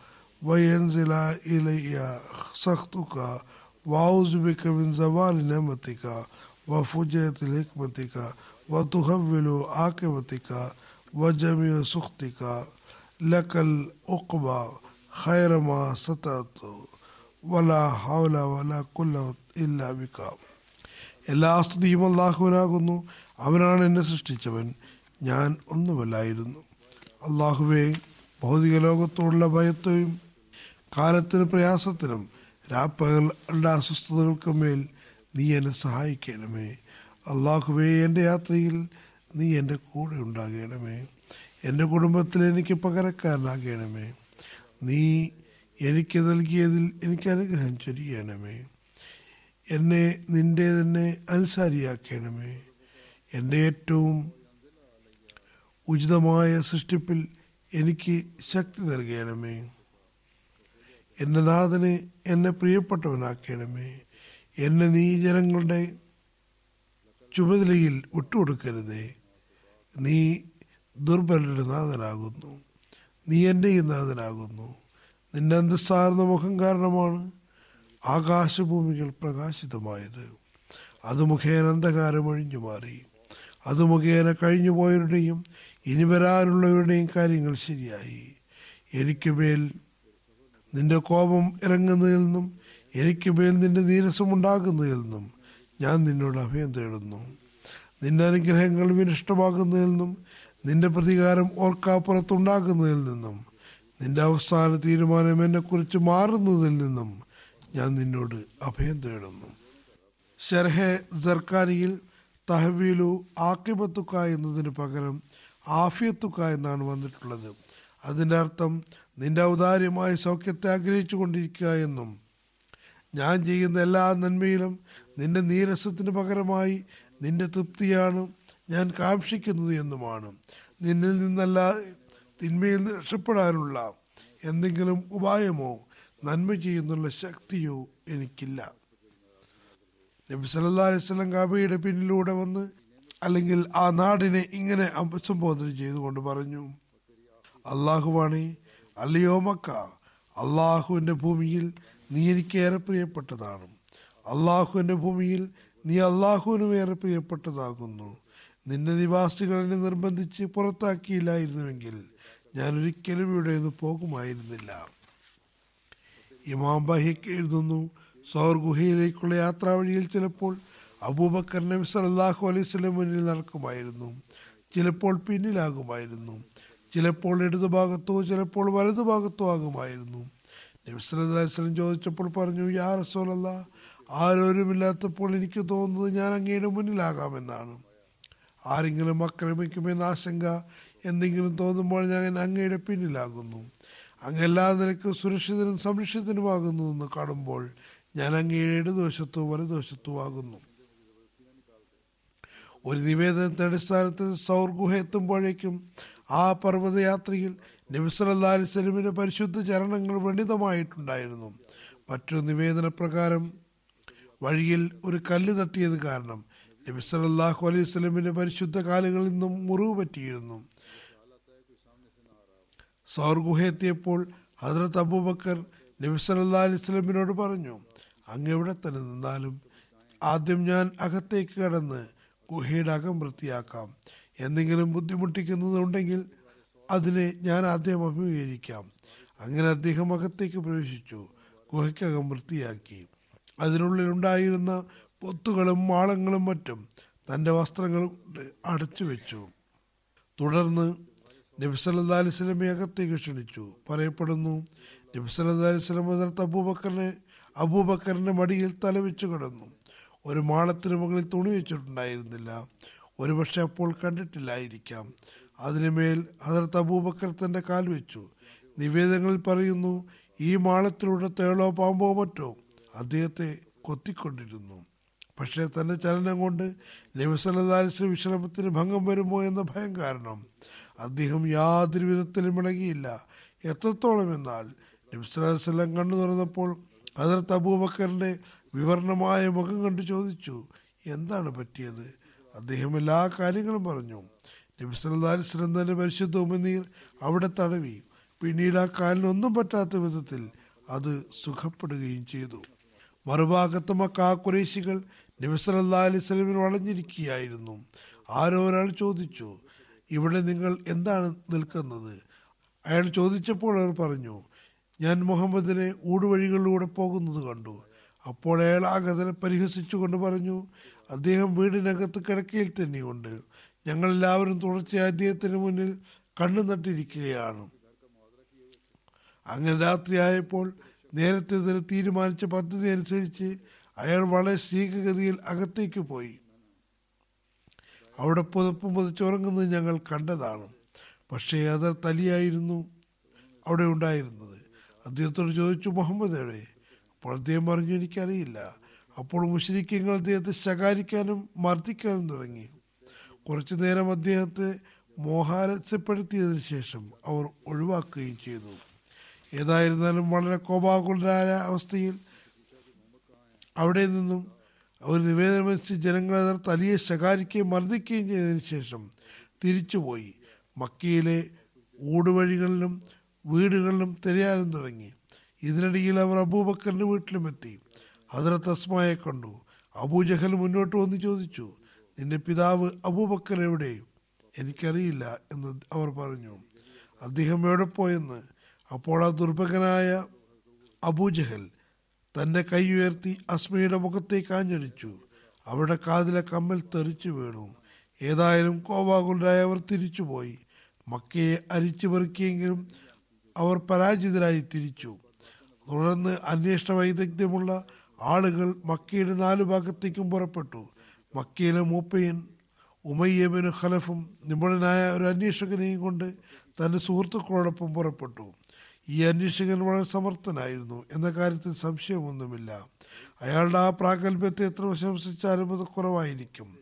S2: وينزل إلي سخطك وأعوذ بك من زوال نعمتك وفجرة حكمتك وتحول عاقبتك وجميع سخطك لك العقبى خير ما سترت ولا حول ولا قوة إلا بك എല്ലാ സ്തുതിയും അള്ളാഹുവിനാകുന്നു അവനാണ് എന്നെ സൃഷ്ടിച്ചവൻ ഞാൻ ഒന്നുമല്ലായിരുന്നു അള്ളാഹുവെ ഭൗതിക ലോകത്തോടുള്ള ഭയത്തെയും കാലത്തിന് പ്രയാസത്തിനും രാപ്പകലുടെ അസ്വസ്ഥതകൾക്കും മേൽ നീ എന്നെ സഹായിക്കണമേ അള്ളാഹുവേ എൻ്റെ യാത്രയിൽ നീ എൻ്റെ കൂടെ ഉണ്ടാകണമേ എന്റെ കുടുംബത്തിൽ എനിക്ക് പകരക്കാരനാകണമേ. നീ എനിക്ക് നൽകിയതിൽ എനിക്ക് അനുഗ്രഹം ചൊരിയണമേ. എന്നെ നിന്റെ തന്നെ അനുസാരിയാക്കണമേ. എന്റെ ഏറ്റവും ഉചിതമായ സൃഷ്ടിപ്പിൽ എനിക്ക് ശക്തി നൽകണമേ. എന്റെ നാഥന് എന്നെ പ്രിയപ്പെട്ടവനാക്കണമേ. എന്നെ നീ ജനങ്ങളുടെ ചുമതലയിൽ വിട്ടുകൊടുക്കരുതേ. നീ ദുർബലരുടെ നാഥനാകുന്നു നീ ഈ നാഥനാകുന്നു. നിന്റെ അന്തസ്സാർന്ന മുഖം കാരണമാണ്? ആകാശഭൂമികൾ പ്രകാശിതമായത്. അത് മുഖേന അന്ധകാരം ഒഴിഞ്ഞു മാറി. അത് മുഖേന കഴിഞ്ഞുപോയവരുടെയും ഇനി വരാനുള്ളവരുടെയും കാര്യങ്ങൾ ശരിയായി. എനിക്ക് മേൽ നിന്റെ കോപം ഇറങ്ങുന്നതിൽ നിന്നും എനിക്ക് മേൽ നിന്റെ നീരസം ഉണ്ടാകുന്നതിൽ നിന്നും ഞാൻ നിന്നോട് അഭയം തേടുന്നു. നിന്റെ അനുഗ്രഹങ്ങൾ വിനിഷ്ടമാകുന്നതിൽ നിന്നും നിന്റെ പ്രതികാരം ഓർക്കാപ്പുറത്തുണ്ടാകുന്നതിൽ നിന്നും നിന്റെ അവസാന തീരുമാനം എന്നെക്കുറിച്ച് മാറുന്നതിൽ നിന്നും ഞാൻ നിന്നോട് അഭയം തേടുന്നു. ഷെർഹെ ജർക്കാനിയിൽ തഹവീലു ആക്കിബത്തുക്ക എന്നതിന് പകരം ആഫിയത്തുക്ക എന്നാണ് വന്നിട്ടുള്ളത്. അതിന്റെ അർത്ഥം നിന്റെ ഔദാര്യമായ സൗഖ്യത്തെ ആഗ്രഹിച്ചു കൊണ്ടിരിക്കുക എന്നും ഞാൻ ചെയ്യുന്ന എല്ലാ നന്മയിലും നിന്റെ നീരസത്തിന് പകരമായി നിന്റെ തൃപ്തിയാണ് ഞാൻ കാക്ഷിക്കുന്നത് എന്നുമാണ്. നിന്നിൽ നിന്നല്ല തിന്മയിൽ രക്ഷപ്പെടാനുള്ള എന്തെങ്കിലും ഉപായമോ നന്മ ചെയ്യുന്നുള്ള ശക്തിയോ എനിക്കില്ല. നബി സല്ലാ അലൈവല്ലം കാബയുടെ പിന്നിലൂടെ വന്ന് അല്ലെങ്കിൽ ആ നാടിനെ ഇങ്ങനെ അഭിസംബോധന ചെയ്തുകൊണ്ട് പറഞ്ഞു അള്ളാഹുവാണേ അല്ലയോ മക്ക അള്ളാഹുവിന്റെ ഭൂമിയിൽ നീ എനിക്ക് ഏറെ പ്രിയപ്പെട്ടതാണ്. അള്ളാഹുവിന്റെ ഭൂമിയിൽ നീ അള്ളാഹുവിനും ഏറെ പ്രിയപ്പെട്ടതാകുന്നു. നിന്റെ നിവാസികളെ നിർബന്ധിച്ച് പുറത്താക്കിയില്ലായിരുന്നുവെങ്കിൽ ഞാൻ ഒരിക്കലും ഇവിടെ നിന്ന് പോകുമായിരുന്നില്ല. ഇമാം ബഹിക്ക് എഴുതുന്നു സൗർ ഗുഹയിലേക്കുള്ള യാത്രാ വഴിയിൽ ചിലപ്പോൾ അബൂബക്കർ നബി സല്ലാഹു അലൈഹി സ്വലം മുന്നിൽ നടക്കുമായിരുന്നു ചിലപ്പോൾ പിന്നിലാകുമായിരുന്നു ചിലപ്പോൾ ഇടതുഭാഗത്തോ ചിലപ്പോൾ വലതുഭാഗത്തോ ആകുമായിരുന്നു. നബി വസല്ലം ചോദിച്ചപ്പോൾ പറഞ്ഞു യാ റസോലല്ല ആരോരുമില്ലാത്തപ്പോൾ എനിക്ക് തോന്നുന്നത് ഞാൻ അങ്ങയുടെ മുന്നിലാകാമെന്നാണ്. ആരെങ്കിലും ആക്രമിക്കുമെന്ന ആശങ്ക എന്തെങ്കിലും തോന്നുമ്പോൾ ഞാൻ അങ്ങയുടെ പിന്നിലാകുന്നു. അങ്ങെല്ലാ നിലയ്ക്ക് സുരക്ഷിതനും സംരക്ഷിതനുമാകുന്നു എന്ന് കാണുമ്പോൾ ഞാൻ അങ്ങയുടെ ഇടതുവശത്തോ വലതുവശത്തോ ആകുന്നു. ഒരു നിവേദനത്തിന്റെ അടിസ്ഥാനത്തിൽ സൗർ ഗുഹ എത്തുമ്പോഴേക്കും ആ പർവതയാത്രയിൽ നബിസലല്ലാ അലിസ്ലമിന്റെ പരിശുദ്ധ ചരണങ്ങൾ വ്രണിതമായിട്ടുണ്ടായിരുന്നു. മറ്റൊരു നിവേദന പ്രകാരം വഴിയിൽ ഒരു കല്ല് തട്ടിയത് കാരണം നബി സല്ലല്ലാഹു അലൈഹി സ്വലമിന്റെ പരിശുദ്ധ കാലങ്ങളിൽ നിന്നും മുറിവ് പറ്റിയിരുന്നു. സൗർ ഹദ്രത്ത് അബൂബക്കർ നബി സല്ലാ അലൈഹി സ്വലമിനോട് പറഞ്ഞു അങ്ങ് എവിടെ തന്നെ നിന്നാലും ആദ്യം ഞാൻ അകത്തേക്ക് കടന്ന് ഗുഹയുടെ അകം വൃത്തിയാക്കാം. എന്തെങ്കിലും ബുദ്ധിമുട്ടിക്കുന്നതുണ്ടെങ്കിൽ അതിനെ ഞാൻ ആദ്യം അഭിമുഖീകരിക്കാം. അങ്ങനെ അദ്ദേഹം അകത്തേക്ക് പ്രവേശിച്ചു ഗുഹയ്ക്കകം വൃത്തിയാക്കി. അതിനുള്ളിലുണ്ടായിരുന്ന പൊത്തുകളും മാളങ്ങളും മറ്റും തന്റെ വസ്ത്രങ്ങൾ അടച്ചു വെച്ചു. തുടർന്ന് നബിസല്ലാ അലിസ്ലമെ അകത്തേക്ക് ക്ഷണിച്ചു. പറയപ്പെടുന്നു നബിസല്ലാ അലിസ്ലം അതിർത്ത് അബൂബക്കറിനെ അബൂബക്കറിന്റെ മടിയിൽ തലവെച്ച് കിടന്നു. ഒരു മാളത്തിന് മുകളിൽ തുണി വെച്ചിട്ടുണ്ടായിരുന്നില്ല. ഒരുപക്ഷെ അപ്പോൾ കണ്ടിട്ടില്ലായിരിക്കാം. അതിനുമേൽ അതിർത്ത് അബൂബക്കർ തന്റെ കാൽ വെച്ചു. നിവേദനങ്ങളിൽ പറയുന്നു ഈ മാളത്തിലൂടെ തേളോ പാമ്പോ മറ്റോ അദ്ദേഹത്തെ കൊത്തിക്കൊണ്ടിരുന്നു. പക്ഷേ തന്റെ ചലനം കൊണ്ട് നബിസല്ലാസ് വിശ്രമത്തിന് ഭംഗം വരുമോ എന്ന ഭയം കാരണം അദ്ദേഹം യാതൊരു വിധത്തിലും ഇളകിയില്ല എത്രത്തോളം എന്നാൽ നബിസ്വല്ലാം കണ്ണു തുറന്നപ്പോൾ ഹജറത്ത് തബൂബക്കറിന്റെ വിവരണമായ മുഖം കണ്ട് ചോദിച്ചു എന്താണ് പറ്റിയത്? അദ്ദേഹം എല്ലാ കാര്യങ്ങളും പറഞ്ഞു. നബിസ്വല്ലാസ്ലം തന്നെ പരിശുദ്ധ ഉമനീർ അവിടെ തടവി. പിന്നീട് ആ കാലിനൊന്നും പറ്റാത്ത വിധത്തിൽ അത് സുഖപ്പെടുകയും ചെയ്തു. മറുഭാഗത്ത് മക്ക കുറേശികൾ നബിസലല്ലാ അലൈസ്ലമിന് വളഞ്ഞിരിക്കുകയായിരുന്നു. ആരോ ഒരാൾ ചോദിച്ചു ഇവിടെ നിങ്ങൾ എന്താണ് നിൽക്കുന്നത്? അയാൾ ചോദിച്ചപ്പോൾ അവർ പറഞ്ഞു ഞാൻ മുഹമ്മദിനെ ഊടുവഴികളിലൂടെ പോകുന്നത് കണ്ടു. അപ്പോൾ അയാൾ ആഗതനെ പരിഹസിച്ചുകൊണ്ട് പറഞ്ഞു അദ്ദേഹം വീടിനകത്ത് കിടക്കയിൽ തന്നെയുണ്ട്. ഞങ്ങളെല്ലാവരും തുടർച്ചയായി അദ്ദേഹത്തിന് മുന്നിൽ കണ്ണു നട്ടിരിക്കുകയാണ്. അങ്ങനെ രാത്രിയായപ്പോൾ നേരത്തെ തന്നെ തീരുമാനിച്ച പദ്ധതി അനുസരിച്ച് അയാൾ വളരെ സ്നേഹഗതിയിൽ അകത്തേക്ക് പോയി. അവിടെ പുതപ്പും പുതച്ചുറങ്ങുന്നത് ഞങ്ങൾ കണ്ടതാണ്. പക്ഷേ അത് തലിയായിരുന്നു അവിടെ ഉണ്ടായിരുന്നത്. അദ്ദേഹത്തോട് ചോദിച്ചു മുഹമ്മദ് അപ്പോൾ അദ്ദേഹം പറഞ്ഞു എനിക്കറിയില്ല. അപ്പോൾ മുഷരിക്കങ്ങൾ അദ്ദേഹത്തെ ശകാരിക്കാനും മർദ്ദിക്കാനും തുടങ്ങി. കുറച്ചു നേരം അദ്ദേഹത്തെ മോഹാരസ്യപ്പെടുത്തിയതിനു ശേഷം അവർ ഒഴിവാക്കുകയും ചെയ്തു. ഏതായിരുന്നാലും വളരെ കോപാകുലരായ അവസ്ഥയിൽ അവിടെ നിന്നും അവർ നിവേദനമനുസരിച്ച് ജനങ്ങളെ തലിയെ ശകാരിക്കുകയും മർദ്ദിക്കുകയും ചെയ്തതിന് ശേഷം തിരിച്ചുപോയി. മക്കയിലെ ഊടുവഴികളിലും വീടുകളിലും തിരയാനും തുടങ്ങി. ഇതിനിടയിൽ അവർ വീട്ടിലും വീട്ടിലുമെത്തി ഹദ്രത്ത് അസ്മായെ കണ്ടു. അബൂജഹൽ മുന്നോട്ട് വന്ന് ചോദിച്ചു നിന്റെ പിതാവ് അബൂബക്കർ എവിടെ? എനിക്കറിയില്ല എന്ന് അവർ പറഞ്ഞു. അദ്ദേഹം എവിടെ പോയെന്ന്? അപ്പോൾ ആ ദുർഭകനായ അബൂജഹൽ തന്റെ കൈ ഉയർത്തി അസ്മയുടെ മുഖത്തേക്ക് ആഞ്ഞടിച്ചു. അവരുടെ കാതിലെ കമ്മൽ തെറിച്ചു വീണു. ഏതായാലും കോപാകുലരായ അവർ തിരിച്ചുപോയി. മക്കയെ അരിച്ചു പെറുക്കിയെങ്കിലും അവർ പരാജിതരായി തിരിച്ചു. തുടർന്ന് അന്വേഷണ വൈദഗ്ധ്യമുള്ള ആളുകൾ മക്കയുടെ നാലു ഭാഗത്തേക്കും പുറപ്പെട്ടു. മക്കയിലെ മൂപ്പയൻ ഉമയ്യബിന് ഖലഫും നിപുണനായ ഒരു അന്വേഷകനെയും കൊണ്ട് തന്റെ സുഹൃത്തുക്കളോടൊപ്പം പുറപ്പെട്ടു. ഈ അന്വേഷകൻ വളരെ സമർത്ഥനായിരുന്നു എന്ന കാര്യത്തിൽ സംശയമൊന്നുമില്ല. അയാളുടെ ആ പ്രാഗൽഭ്യത്തെ എത്ര പ്രശംസിച്ചാലും അത് കുറവായിരിക്കും.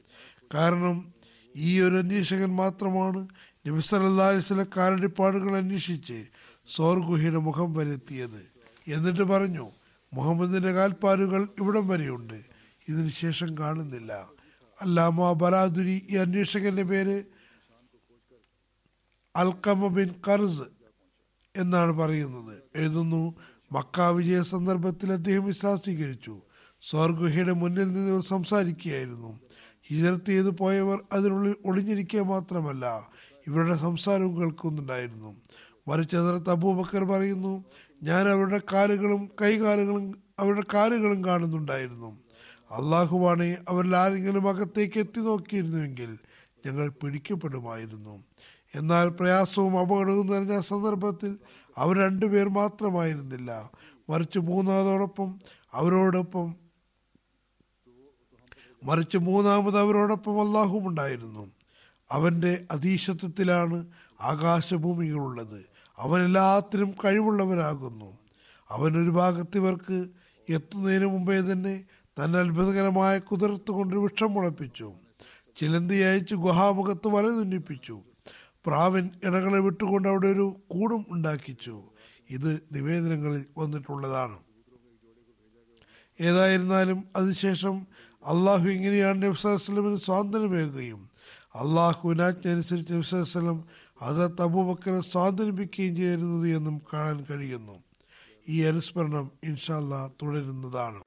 S2: കാരണം ഈ ഒരു അന്വേഷകൻ മാത്രമാണ് നബിസലല്ലാസിലെ കാലടിപ്പാടുകൾ അന്വേഷിച്ച് സോർഗുഹിയുടെ മുഖം വരെത്തിയത്. എന്നിട്ട് പറഞ്ഞു മുഹമ്മദിന്റെ കാൽപ്പാടുകൾ ഇവിടം വരെയുണ്ട്. ഇതിന് ശേഷം കാണുന്നില്ല. അല്ലാമ ബലാദുരി ഈ അന്വേഷകന്റെ പേര് അൽക്കമ ബിൻ കർസ് എന്നാണ് പറയുന്നത്. എഴുതുന്നു മക്ക വിജയ സന്ദർഭത്തിൽ അദ്ദേഹം ഇസ്ലാം സ്വീകരിച്ചു സ്വർഗുഹയുടെ മുന്നിൽ നിന്ന് സംസാരിക്കുകയായിരുന്നു. ഹിജറത്ത് ചെയ്തു പോയവർ അതിനുള്ളിൽ ഒളിഞ്ഞിരിക്കുക മാത്രമല്ല ഇവരുടെ സംസാരവും കേൾക്കുന്നുണ്ടായിരുന്നു. മറിച്ച് അതിർത്ത് അബൂബക്കർ പറയുന്നു ഞാൻ അവരുടെ കാലുകളും കൈകാലുകളും അവരുടെ കാലുകളും കാണുന്നുണ്ടായിരുന്നു. അള്ളാഹുവാണെ അവരിൽ ആരെങ്കിലും അകത്തേക്ക് എത്തി നോക്കിയിരുന്നുവെങ്കിൽ ഞങ്ങൾ പിടിക്കപ്പെടുമായിരുന്നു. എന്നാൽ പ്രയാസവും അപകടവും നിറഞ്ഞ സന്ദർഭത്തിൽ അവർ രണ്ടുപേർ മാത്രമായിരുന്നില്ല. മറിച്ച് മൂന്നാമതോടൊപ്പം അവരോടൊപ്പം മറിച്ച് മൂന്നാമത് അവരോടൊപ്പം അള്ളാഹും ഉണ്ടായിരുന്നു. അവന്റെ അതീശത്വത്തിലാണ് ആകാശഭൂമികളുള്ളത്. കഴിവുള്ളവനാകുന്നു. അവൻ ഒരു ഭാഗത്ത് ഇവർക്ക് എത്തുന്നതിന് മുമ്പേ തന്നെ തന്നെ അത്ഭുതകരമായ കുതിർത്ത് കൊണ്ട് വിഷം മുളപ്പിച്ചു. ചിലന്തി അയച്ച് ഗുഹാമുഖത്ത് വല തുന്നിപ്പിച്ചു പ്രാവിൻ ഇണകളെ വിട്ടുകൊണ്ട് അവിടെ ഒരു കൂടും ഉണ്ടാക്കിച്ചു. ഇത് നിവേദനങ്ങളിൽ വന്നിട്ടുള്ളതാണ്. ഏതായിരുന്നാലും അതിനുശേഷം അള്ളാഹു ഇങ്ങനെയാണ് നബ്സാസ്ലമിന് സ്വാതന്ത്ര്യമേകുകയും അള്ളാഹുവിനാജ്ഞനുസരിച്ച് നബ്സാസ്ലം ഹസരത്ത് അബൂബക്കറെ സ്വാതന്ത്ര്യപ്പിക്കുകയും ചെയ്യുന്നത് എന്നും കാണാൻ കഴിയുന്നു. ഈ അനുസ്മരണം ഇൻഷാല്ല തുടരുന്നതാണ്.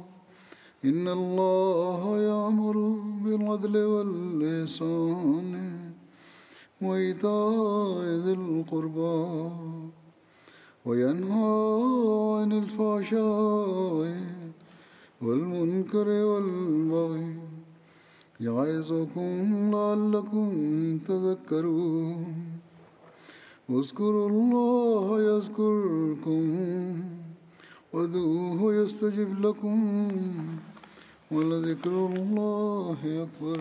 S1: إن الله يأمر بالعدل والإحسان وإيتاء ذي القربى وينهى عن الفحشاء والمنكر والبغي يعظكم لعلكم تذكرون اذكروا الله يذكركم وادعوه يستجب لكم ولذكر الله أكبر.